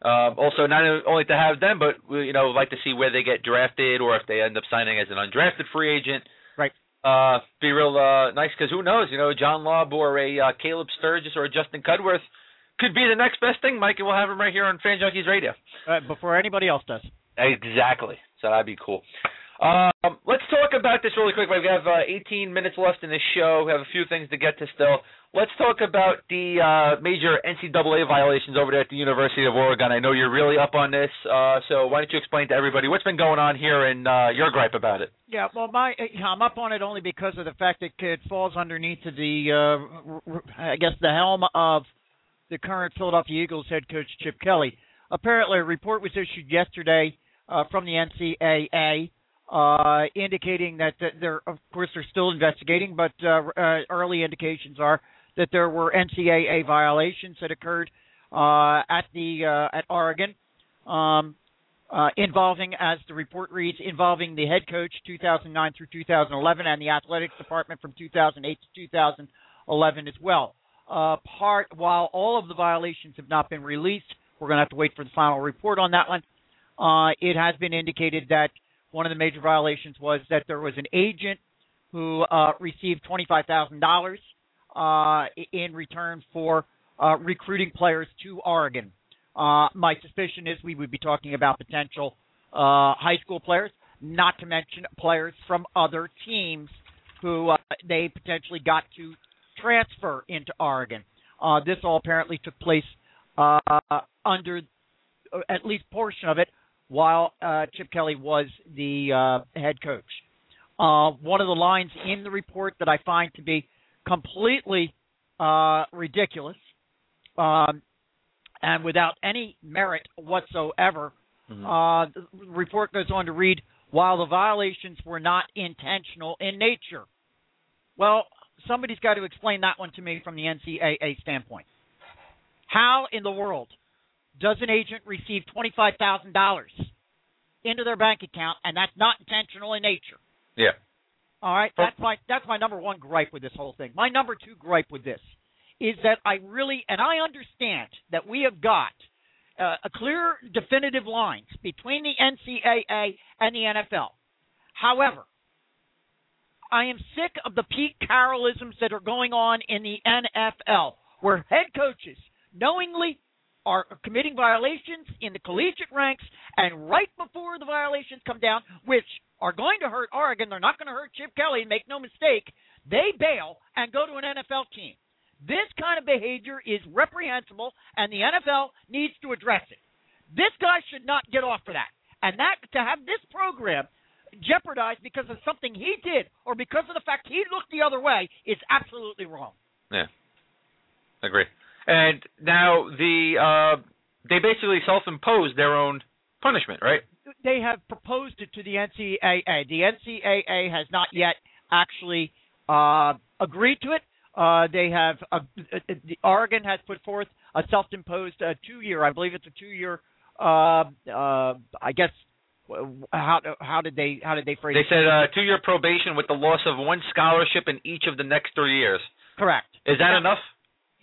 um, also not only to have them, but we, you know, like to see where they get drafted or if they end up signing as an undrafted free agent. Right. Uh, be real uh, nice because who knows? You know, John Lobb or a uh, Caleb Sturgis or a Justin Cudworth could be the next best thing, Mike, and we'll have him right here on Fan Junkies Radio. Uh, before anybody else does. Exactly. So that'd be cool. Um, let's talk about this really quick. We have uh, 18 minutes left in this show. We have a few things to get to still. Let's talk about the uh, major NCAA violations over there at the University of Oregon. I know you're really up on this, uh, so why don't you explain to everybody what's been going on here and uh, your gripe about it? Yeah, well, my uh, I'm up on it only because of the fact that it falls underneath the, uh, r- r- I guess, the helm of the current Philadelphia Eagles head coach Chip Kelly. Apparently, a report was issued yesterday uh, from the NCAA uh, indicating that, they're, of course, they're still investigating, but uh, uh, early indications are that there were NCAA violations that occurred uh, at the uh, at Oregon. Um, involving, as the report reads, involving the head coach 2009 through 2011 and the athletics department from 2008 to 2011 as well. Uh, part while all of the violations have not been released, we're going to have to wait for the final report on that one. Uh, it has been indicated that one of the major violations was that there was an agent who uh, received $25,000 uh, in return for uh, recruiting players to Oregon. Uh, my suspicion is we would be talking about potential high school players, not to mention players from other teams who they potentially got to transfer into Oregon. Uh, this all apparently took place uh, under uh, at least portion of it while uh, Chip Kelly was the uh, head coach. Uh, one of the lines in the report that I find to be completely uh, ridiculous um, and without any merit whatsoever. Mhm. Uh, the report goes on to read, while the violations were not intentional in nature. Well, somebody's got to explain that one to me from the NCAA standpoint. How in the world does an agent receive $25,000 into their bank account and that's not intentional in nature? Yeah. All right, that's my that's my number one gripe with this whole thing. My number two gripe with this is that I really and I understand that we have got uh, a clear, definitive lines between the NCAA and the NFL. However, I am sick of the Pete Carrollisms that are going on in the NFL, where head coaches knowingly are committing violations in the collegiate ranks, and right before the violations come down, which are going to hurt Oregon, they're not going to hurt Chip Kelly, make no mistake, they bail and go to an NFL team. This kind of behavior is reprehensible, and the NFL needs to address it. This guy should not get off for that. and that to have this program jeopardized because of something he did or because of the fact he looked the other way is absolutely wrong. Yeah, agree. And now the uh, they basically self-imposed their own punishment, right? They have proposed it to the NCAA. The NCAA has not yet actually uh, agreed to it. Uh, they have uh, the Oregon has put forth a self-imposed uh, two-year, I believe it's a two-year. Uh, uh, I guess how how did they how did they phrase? It? They it? said uh, two-year probation with the loss of one scholarship in each of the next three years. Correct. Is that enough?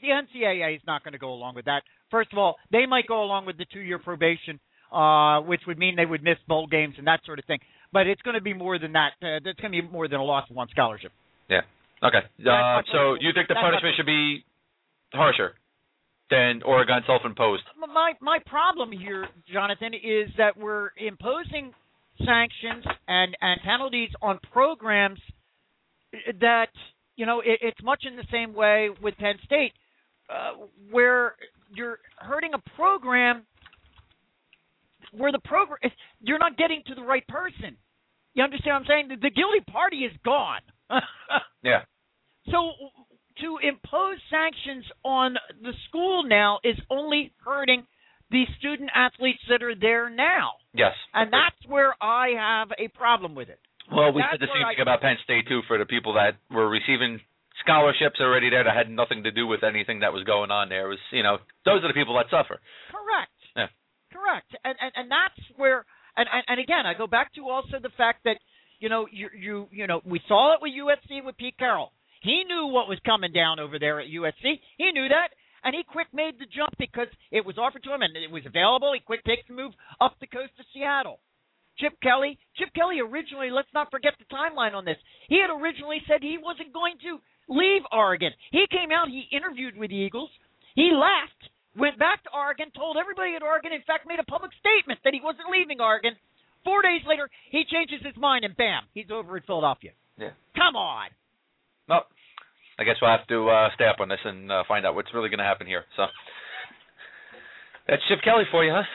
The NCAA is not going to go along with that. First of all, they might go along with the two-year probation, uh, which would mean they would miss bowl games and that sort of thing. But it's going to be more than that. Uh, it's going to be more than a loss of one scholarship. Yeah. Okay. Uh, so you think the punishment should be harsher than Oregon self-imposed? My my problem here, Jonathan, is that we're imposing sanctions and and penalties on programs that you know it, it's much in the same way with Penn State, uh, where you're hurting a program where the program you're not getting to the right person. You understand what I'm saying? The, the guilty party is gone. Yeah. So to impose sanctions on the school now is only hurting the student athletes that are there now. Yes. And that's where I have a problem with it. Well, we That's said the same I- thing about Penn State too for the people that were receiving scholarships already there that had nothing to do with anything that was going on there. It was you know those are the people that suffer. Correct. Yeah. Correct. And and and that's where and, and and again I go back to also the fact that you know you you you know we saw it with USC with Pete Carroll. He knew what was coming down over there at USC. He knew that. And he quick made the jump because it was offered to him and it was available. He quick takes the move up the coast to Seattle. Chip Kelly. Chip Kelly originally, let's not forget the timeline on this. He had originally said he wasn't going to leave Oregon. He came out, he interviewed with the Eagles. He left, went back to Oregon, told everybody at Oregon, in fact, made a public statement that he wasn't leaving Oregon. Four days later, he changes his mind and bam, he's over in Philadelphia. Yeah. Come on. Well, I guess we'll have to uh, stay up on this and uh, find out what's really going to happen here. So that's Chip Kelly for you, huh?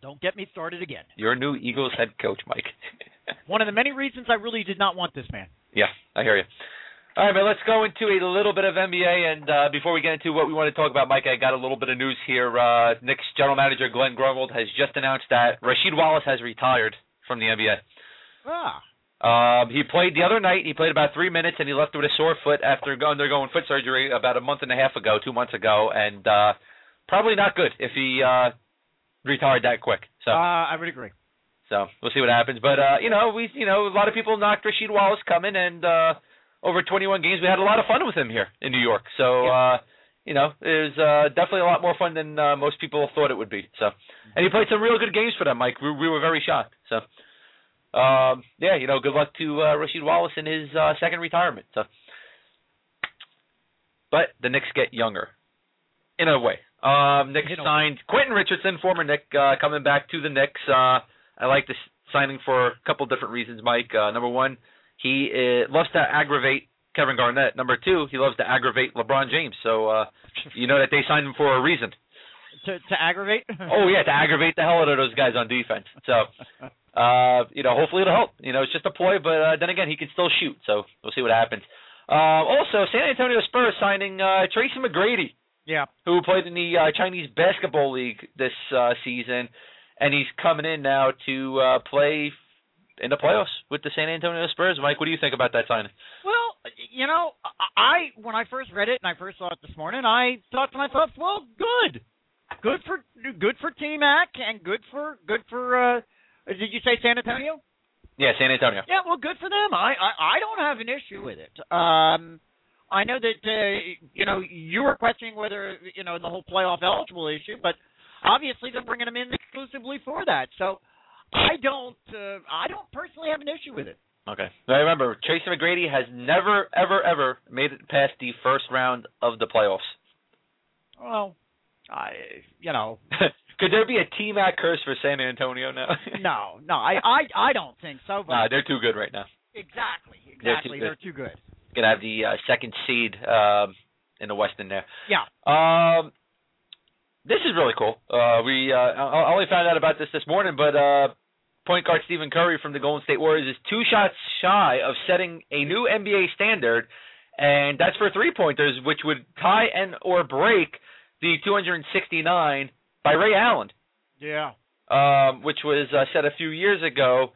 Don't get me started again. Your new Eagles head coach, Mike. One of the many reasons I really did not want this man. Yeah, I hear you. All right, man, let's go into a little bit of NBA. And uh, before we get into what we want to talk about, Mike, I got a little bit of news here. Uh, Knicks general manager Glen Grunwald has just announced that Rasheed Wallace has retired from the NBA. Ah. Um, he played the other night. He played about three minutes, and he left with a sore foot after undergoing foot surgery about a month and a half ago, two months ago, and uh, probably not good if he uh, retired that quick. So, Uh, I would agree. so we'll see what happens. But uh, you know, we, you know, a lot of people knocked Rasheed Wallace coming, and uh, over 21 games, we had a lot of fun with him here in New York. So, uh, you know, it was uh, definitely a lot more fun than uh, most people thought it would be. So, and he played some real good games for them, Mike. We, we were very shocked. So. Um, yeah, you know, good luck to uh, Rasheed Wallace in his uh, second retirement. So, but the Knicks get younger, in a way. Um, Knicks signed Quentin Richardson, former Knick, uh, coming back to the Knicks. Uh, I like this signing for a couple different reasons, Mike. Uh, number one, he uh, loves to aggravate Kevin Garnett. Number two, he loves to aggravate LeBron James. So, uh, you know that they signed him for a reason. To to aggravate. Oh yeah, to aggravate the hell out of those guys on defense. So, uh, you know, hopefully it'll help. You know, it's just a ploy, but uh, then again, he can still shoot. So we'll see what happens. Uh, also, San Antonio Spurs signing uh, Tracy McGrady, yeah. who played in the uh, Chinese Basketball League this uh, season, and he's coming in now to uh, play in the playoffs with the San Antonio Spurs. Mike, what do you think about that signing? Well, you know, I when I first read it and I first saw it this morning, I thought to myself, well, good, good for good for T Mac and good for good for. uh Did you say San Antonio? Yeah, San Antonio. Yeah, well, good for them. I I, I don't have an issue with it. Um, I know that uh, you know you were questioning whether you know the whole playoff eligible issue, but obviously they're bringing them in exclusively for that. So I don't uh, I don't personally have an issue with it. Okay. Now remember, Tracy McGrady has never, ever, ever made it past the first round of the playoffs. Well, I you know Could there be a T Mac curse for San Antonio now? no no I I I don't think so. But nah, they're too good right now. exactly exactly. They're too good. they're too good. Gonna have the uh, second seed um, in the West in there. Yeah. Um, this is really cool. Uh, we uh, I only found out about this this morning, but uh, point guard Stephen Curry from the Golden State Warriors is two shots shy of setting a new NBA standard, and that's for three pointers, which would tie and or break the 269 by Ray Allen. Yeah. Um, which was uh, set a few years ago.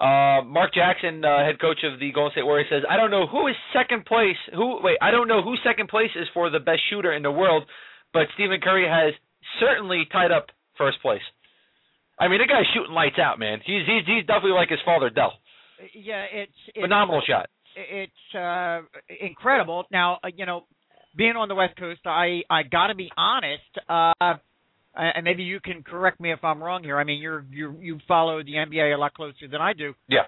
Uh, Mark Jackson, uh, head coach of the Golden State Warriors, says, "I don't know who is second place. Who wait? I don't know who second place is for the best shooter in the world, but Stephen Curry has certainly tied up first place. I mean, the guy's shooting lights out, man. He's he's he's definitely like his father, Dell. Yeah, it's, it's phenomenal shot. It's uh, incredible. Now, uh, you know, being on the West Coast, I I got to be honest. Uh, and maybe you can correct me if I'm wrong here. I mean, you're you you follow the NBA a lot closer than I do. Yeah.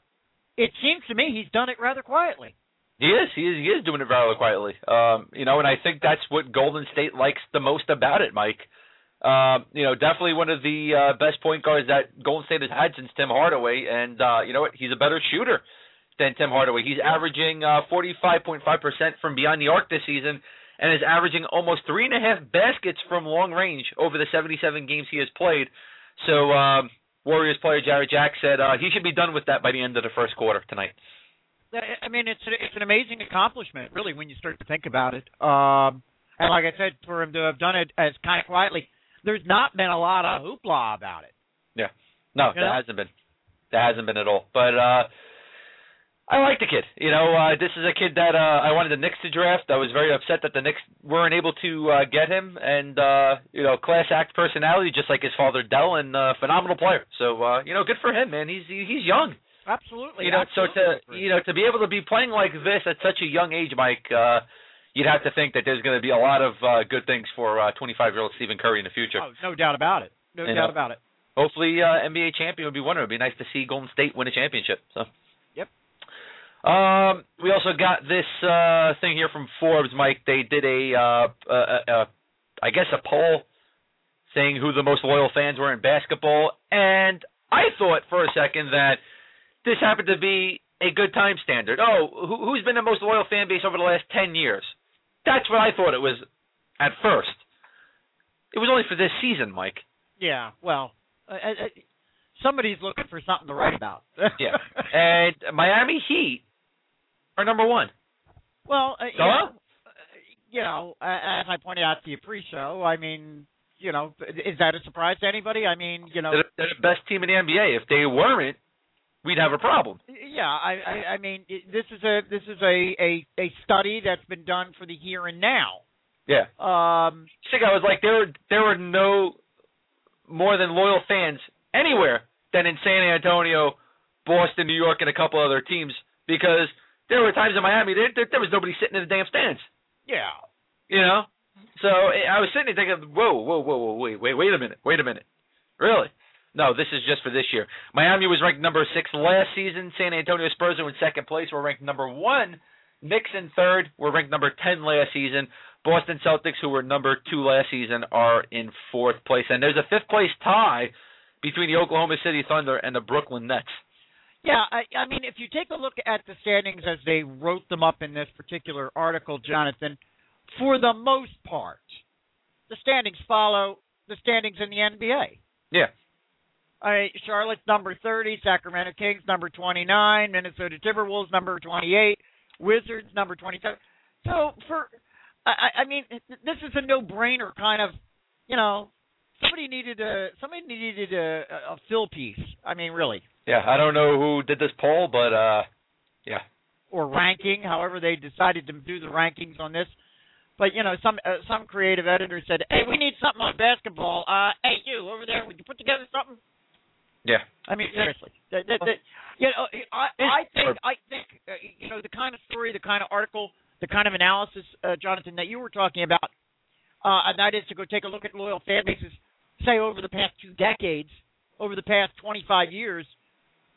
It seems to me he's done it rather quietly. He is. He is. He is doing it rather quietly. Um, you know, and I think that's what Golden State likes the most about it, Mike. Um, you know, definitely one of the uh, best point guards that Golden State has had since Tim Hardaway, and uh, you know what? He's a better shooter than Tim Hardaway. He's averaging uh, 45.5% from beyond the arc this season, and is averaging almost three and a half baskets from long range over the 77 games he has played. So, um, Warriors player Jarrett Jack said uh, he should be done with that by the end of the first quarter tonight. I mean, it's it's an amazing accomplishment, really, when you start to think about it. Um, and like I said, for him to have done it as kind of quietly, there's not been a lot of hoopla about it. Yeah, no, you there know? hasn't been. There hasn't been at all. But uh I like the kid. You know, uh this is a kid that uh I wanted the Knicks to draft. I was very upset that the Knicks weren't able to uh get him and uh you know, class act personality just like his father Dell and uh phenomenal player. So uh you know, good for him, man. He's he's young. Absolutely. You know, absolutely. so to you know, to be able to be playing like this at such a young age, Mike, uh you'd have to think that there's going to be a lot of uh good things for uh 25-year-old Stephen Curry in the future. Oh, no doubt about it. No you doubt know? about it. Hopefully, uh NBA champion would be one. It would be nice to see Golden State win a championship. So. Um, we also got this uh, thing here from Forbes, Mike. They did a, uh, guess, a poll saying who the most loyal fans were in basketball, and I thought for a second that this happened to be a good time standard. Oh, who, who's been the most loyal fan base over the last ten years? That's what I thought it was at first. It was only for this season, Mike. Yeah, well, uh, uh, somebody's looking for something to write about. yeah, and Miami Heat are number one. Well, uh, you, know, you know, as I pointed out to you pre-show, I mean, you know, is that a surprise to anybody? I mean, you know, they're, they're the best team in the NBA. If they weren't, we'd have a problem. Yeah, I, I, I mean, this is a this is a, a a study that's been done for the here and now. Yeah. Um, I think I was like, there were there were no more than loyal fans anywhere than in San Antonio, Boston, New York, and a couple other teams because there were times in Miami there, there, there was nobody sitting in the damn stands. Yeah. You know? So I was sitting there thinking, whoa, whoa, whoa, whoa, wait, wait, wait a minute, wait a minute. Really? No, this is just for this year. Miami was ranked number six last season. San Antonio Spurs were in second place. Were ranked number one. Knicks in third. Were ranked number ten last season. Boston Celtics, who were number two last season, are in fourth place. And there's a fifth place tie between the Oklahoma City Thunder and the Brooklyn Nets. Yeah, I, I mean, if you take a look at the standings as they wrote them up in this particular article, Jonathan, for the most part, the standings follow the standings in the NBA. Yeah. All right, Charlotte's number 30, Sacramento Kings number 29, Minnesota Timberwolves number 28, Wizards number 27. So for, I, I mean, this is a no-brainer kind of, you know, somebody needed a somebody needed a, a fill piece. I mean, really. Yeah, I don't know who did this poll, but uh, yeah. Or ranking, however they decided to do the rankings on this. But you know, some uh, some creative editor said, "Hey, we need something on basketball. Uh, hey, you over there, would you put together something?" Yeah. I mean, seriously, that, that, that, you know, I, I think I think uh, you know the kind of story, the kind of article, the kind of analysis, uh, Jonathan, that you were talking about, uh, and that is to go take a look at loyal fan bases, say over the past two decades, over the past 25 years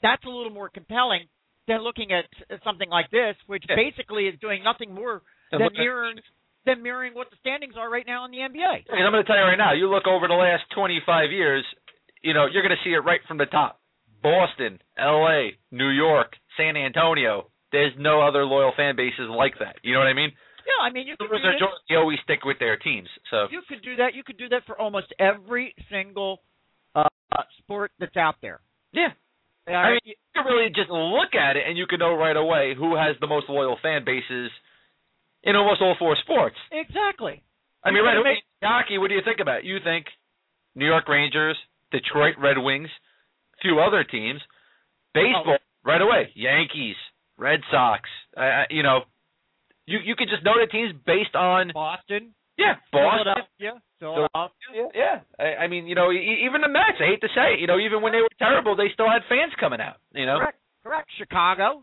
that's a little more compelling than looking at something like this, which yeah. basically is doing nothing more than mirroring than mirroring what the standings are right now in the NBA. I'm going to tell you right now. You look over the last 25 years, you know you're going to see it right from the top. Boston, L.A., New York, San Antonio. There's no other loyal fan bases like that. You know what I mean? Yeah, I mean you could do this, they always stick with their teams. So you could do that. You could do that for almost every single uh, sport that's out there. yeah, I mean, you can really just look at it and you can know right away who has the most loyal fan bases in almost all four sports. exactly. I mean, right away, hockey. What do you think about? You think New York Rangers, Detroit Red Wings, few other teams. Baseball, right away, Yankees, Red Sox. Uh, you know, you you could just know the teams based on Boston, yeah, Boston. Philadelphia, Philadelphia. Yeah, yeah. I, I mean, you know, even the Mets. I hate to say it. You know, even when they were terrible, they still had fans coming out. You know, Correct, correct. Chicago.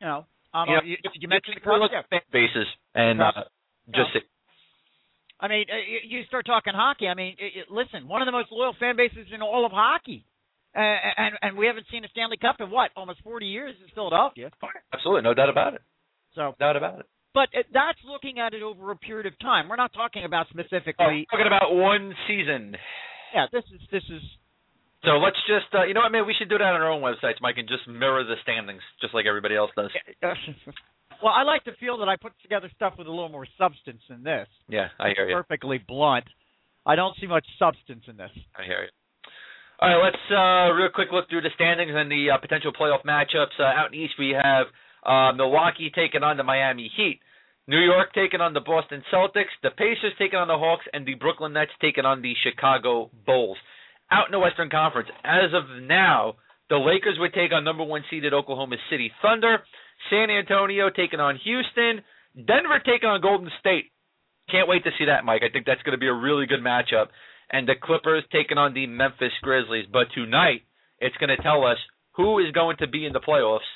You know, um, You know, you, you mention the Cubs? at fan bases and uh, just No. I mean, uh, you start talking hockey. I mean, it, it, listen, one of the most loyal fan bases in all of hockey, uh, and and we haven't seen a Stanley Cup in what almost 40 years in Philadelphia. absolutely no doubt about it. So, No doubt about it. But that's looking at it over a period of time. We're not talking about specifically. Oh, talking about one season. Yeah, this is this is. So let's just, uh, you know what, man? We should do that on our own websites, Mike, and just mirror the standings, just like everybody else does. well, I like to feel that I put together stuff with a little more substance than this. Yeah, I hear you. Perfectly blunt. I don't see much substance in this. I hear you. All right, let's uh, real quick look through the standings and the uh, potential playoff matchups. Uh, out in East, we have uh, Milwaukee taking on the Miami Heat, New York taking on the Boston Celtics, the Pacers taking on the Hawks, and the Brooklyn Nets taking on the Chicago Bulls. Out in the Western Conference, as of now, the Lakers would take on number one seeded Oklahoma City Thunder, San Antonio taking on Houston, Denver taking on Golden State. Can't wait to see that, Mike. I think that's going to be a really good matchup. And the Clippers taking on the Memphis Grizzlies. But tonight, it's going to tell us who is going to be in the playoffs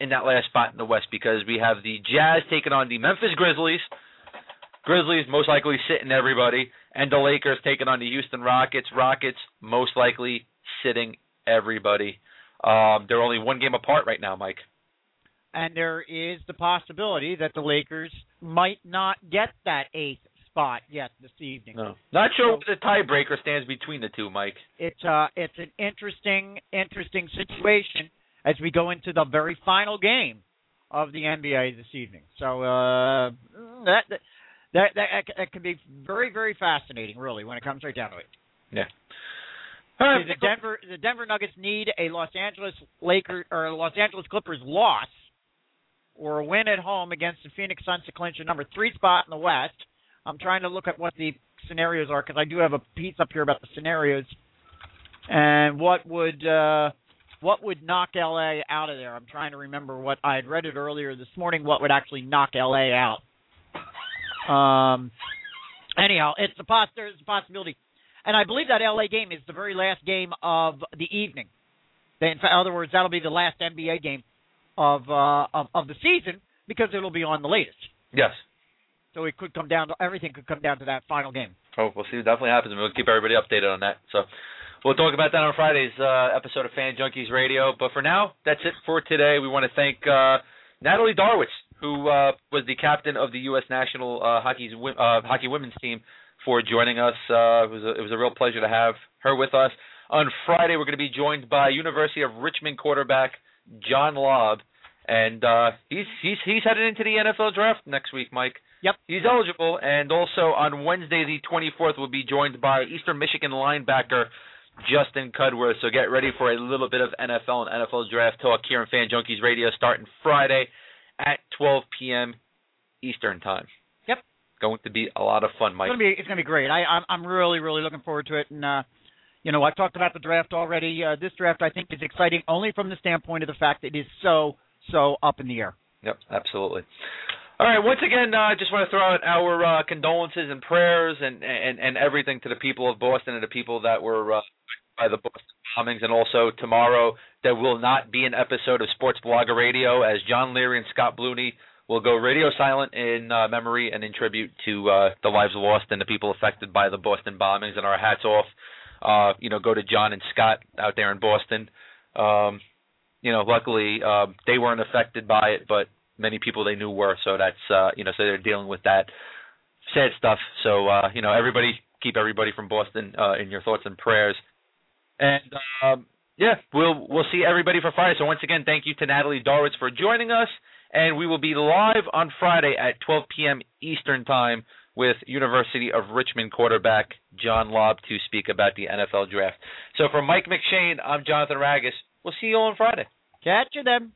in that last spot in the West because we have the Jazz taking on the Memphis Grizzlies. Grizzlies most likely sitting everybody, and the Lakers taking on the Houston Rockets. Rockets most likely sitting everybody. Um, they're only one game apart right now, Mike. and there is the possibility that the Lakers might not get that eighth spot yet this evening. No. Not sure what the tiebreaker stands between the two, Mike. It's uh it's an interesting interesting situation as we go into the very final game of the NBA this evening. So uh that that that, that, that can be very very fascinating really when it comes right down to it. Yeah. Right, the Denver the Denver Nuggets need a Los Angeles Lakers or a Los Angeles Clippers loss or a win at home against the Phoenix Suns to clinch a number three spot in the West. I'm trying to look at what the scenarios are because I do have a piece up here about the scenarios and what would uh, what would knock LA out of there. I'm trying to remember what I had read it earlier this morning. What would actually knock LA out? Um. Anyhow, it's a poss- there's a possibility and I believe that LA game is the very last game of the evening. In other words, that'll be the last NBA game of uh, of, of the season because it'll be on the latest. Yes. So it could come down to everything could come down to that final game. Oh, we'll see It definitely happens, and we'll keep everybody updated on that. So we'll talk about that on Friday's uh, episode of Fan Junkies Radio. But for now, that's it for today. We want to thank uh, Natalie Darwitz, who uh, was the captain of the U.S. national uh, hockey's uh, hockey women's team, for joining us. Uh, it was a, it was a real pleasure to have her with us. On Friday, we're going to be joined by University of Richmond quarterback John Lobb, and uh, he's he's he's headed into the NFL draft next week, Mike. Yep. He's eligible, and also on Wednesday the 24th, we'll be joined by Eastern Michigan linebacker Justin Cudworth. So get ready for a little bit of NFL and NFL draft talk here on Fan Junkies Radio starting Friday at 12 p.m. Eastern time. Yep. Going to be a lot of fun, Mike. It's gonna be it's gonna be great. I I'm I'm really really looking forward to it. And uh, you know I've talked about the draft already. Uh, this draft I think is exciting only from the standpoint of the fact that it is so so up in the air. Yep, absolutely. All right. Once again, uh, just want to throw out our uh, condolences and prayers and, and and everything to the people of Boston and the people that were uh, by the Boston bombings. And also tomorrow, there will not be an episode of Sports Blogger Radio as John Leary and Scott Blooney will go radio silent in uh, memory and in tribute to uh, the lives lost and the people affected by the Boston bombings. And our hats off, uh, you know, go to John and Scott out there in Boston. Um, you know, luckily uh, they weren't affected by it, but many people they knew were. So that's uh, you know, so they're dealing with that sad stuff. So uh, you know, everybody keep everybody from Boston uh, in your thoughts and prayers. And um, yeah, we'll we'll see everybody for Friday. So once again, thank you to Natalie Darwitz for joining us. and we will be live on Friday at 12 p.m. Eastern Time with University of Richmond quarterback John Lobb to speak about the NFL draft. So for Mike McShane, I'm Jonathan Ragus. We'll see you on Friday. Catch you then.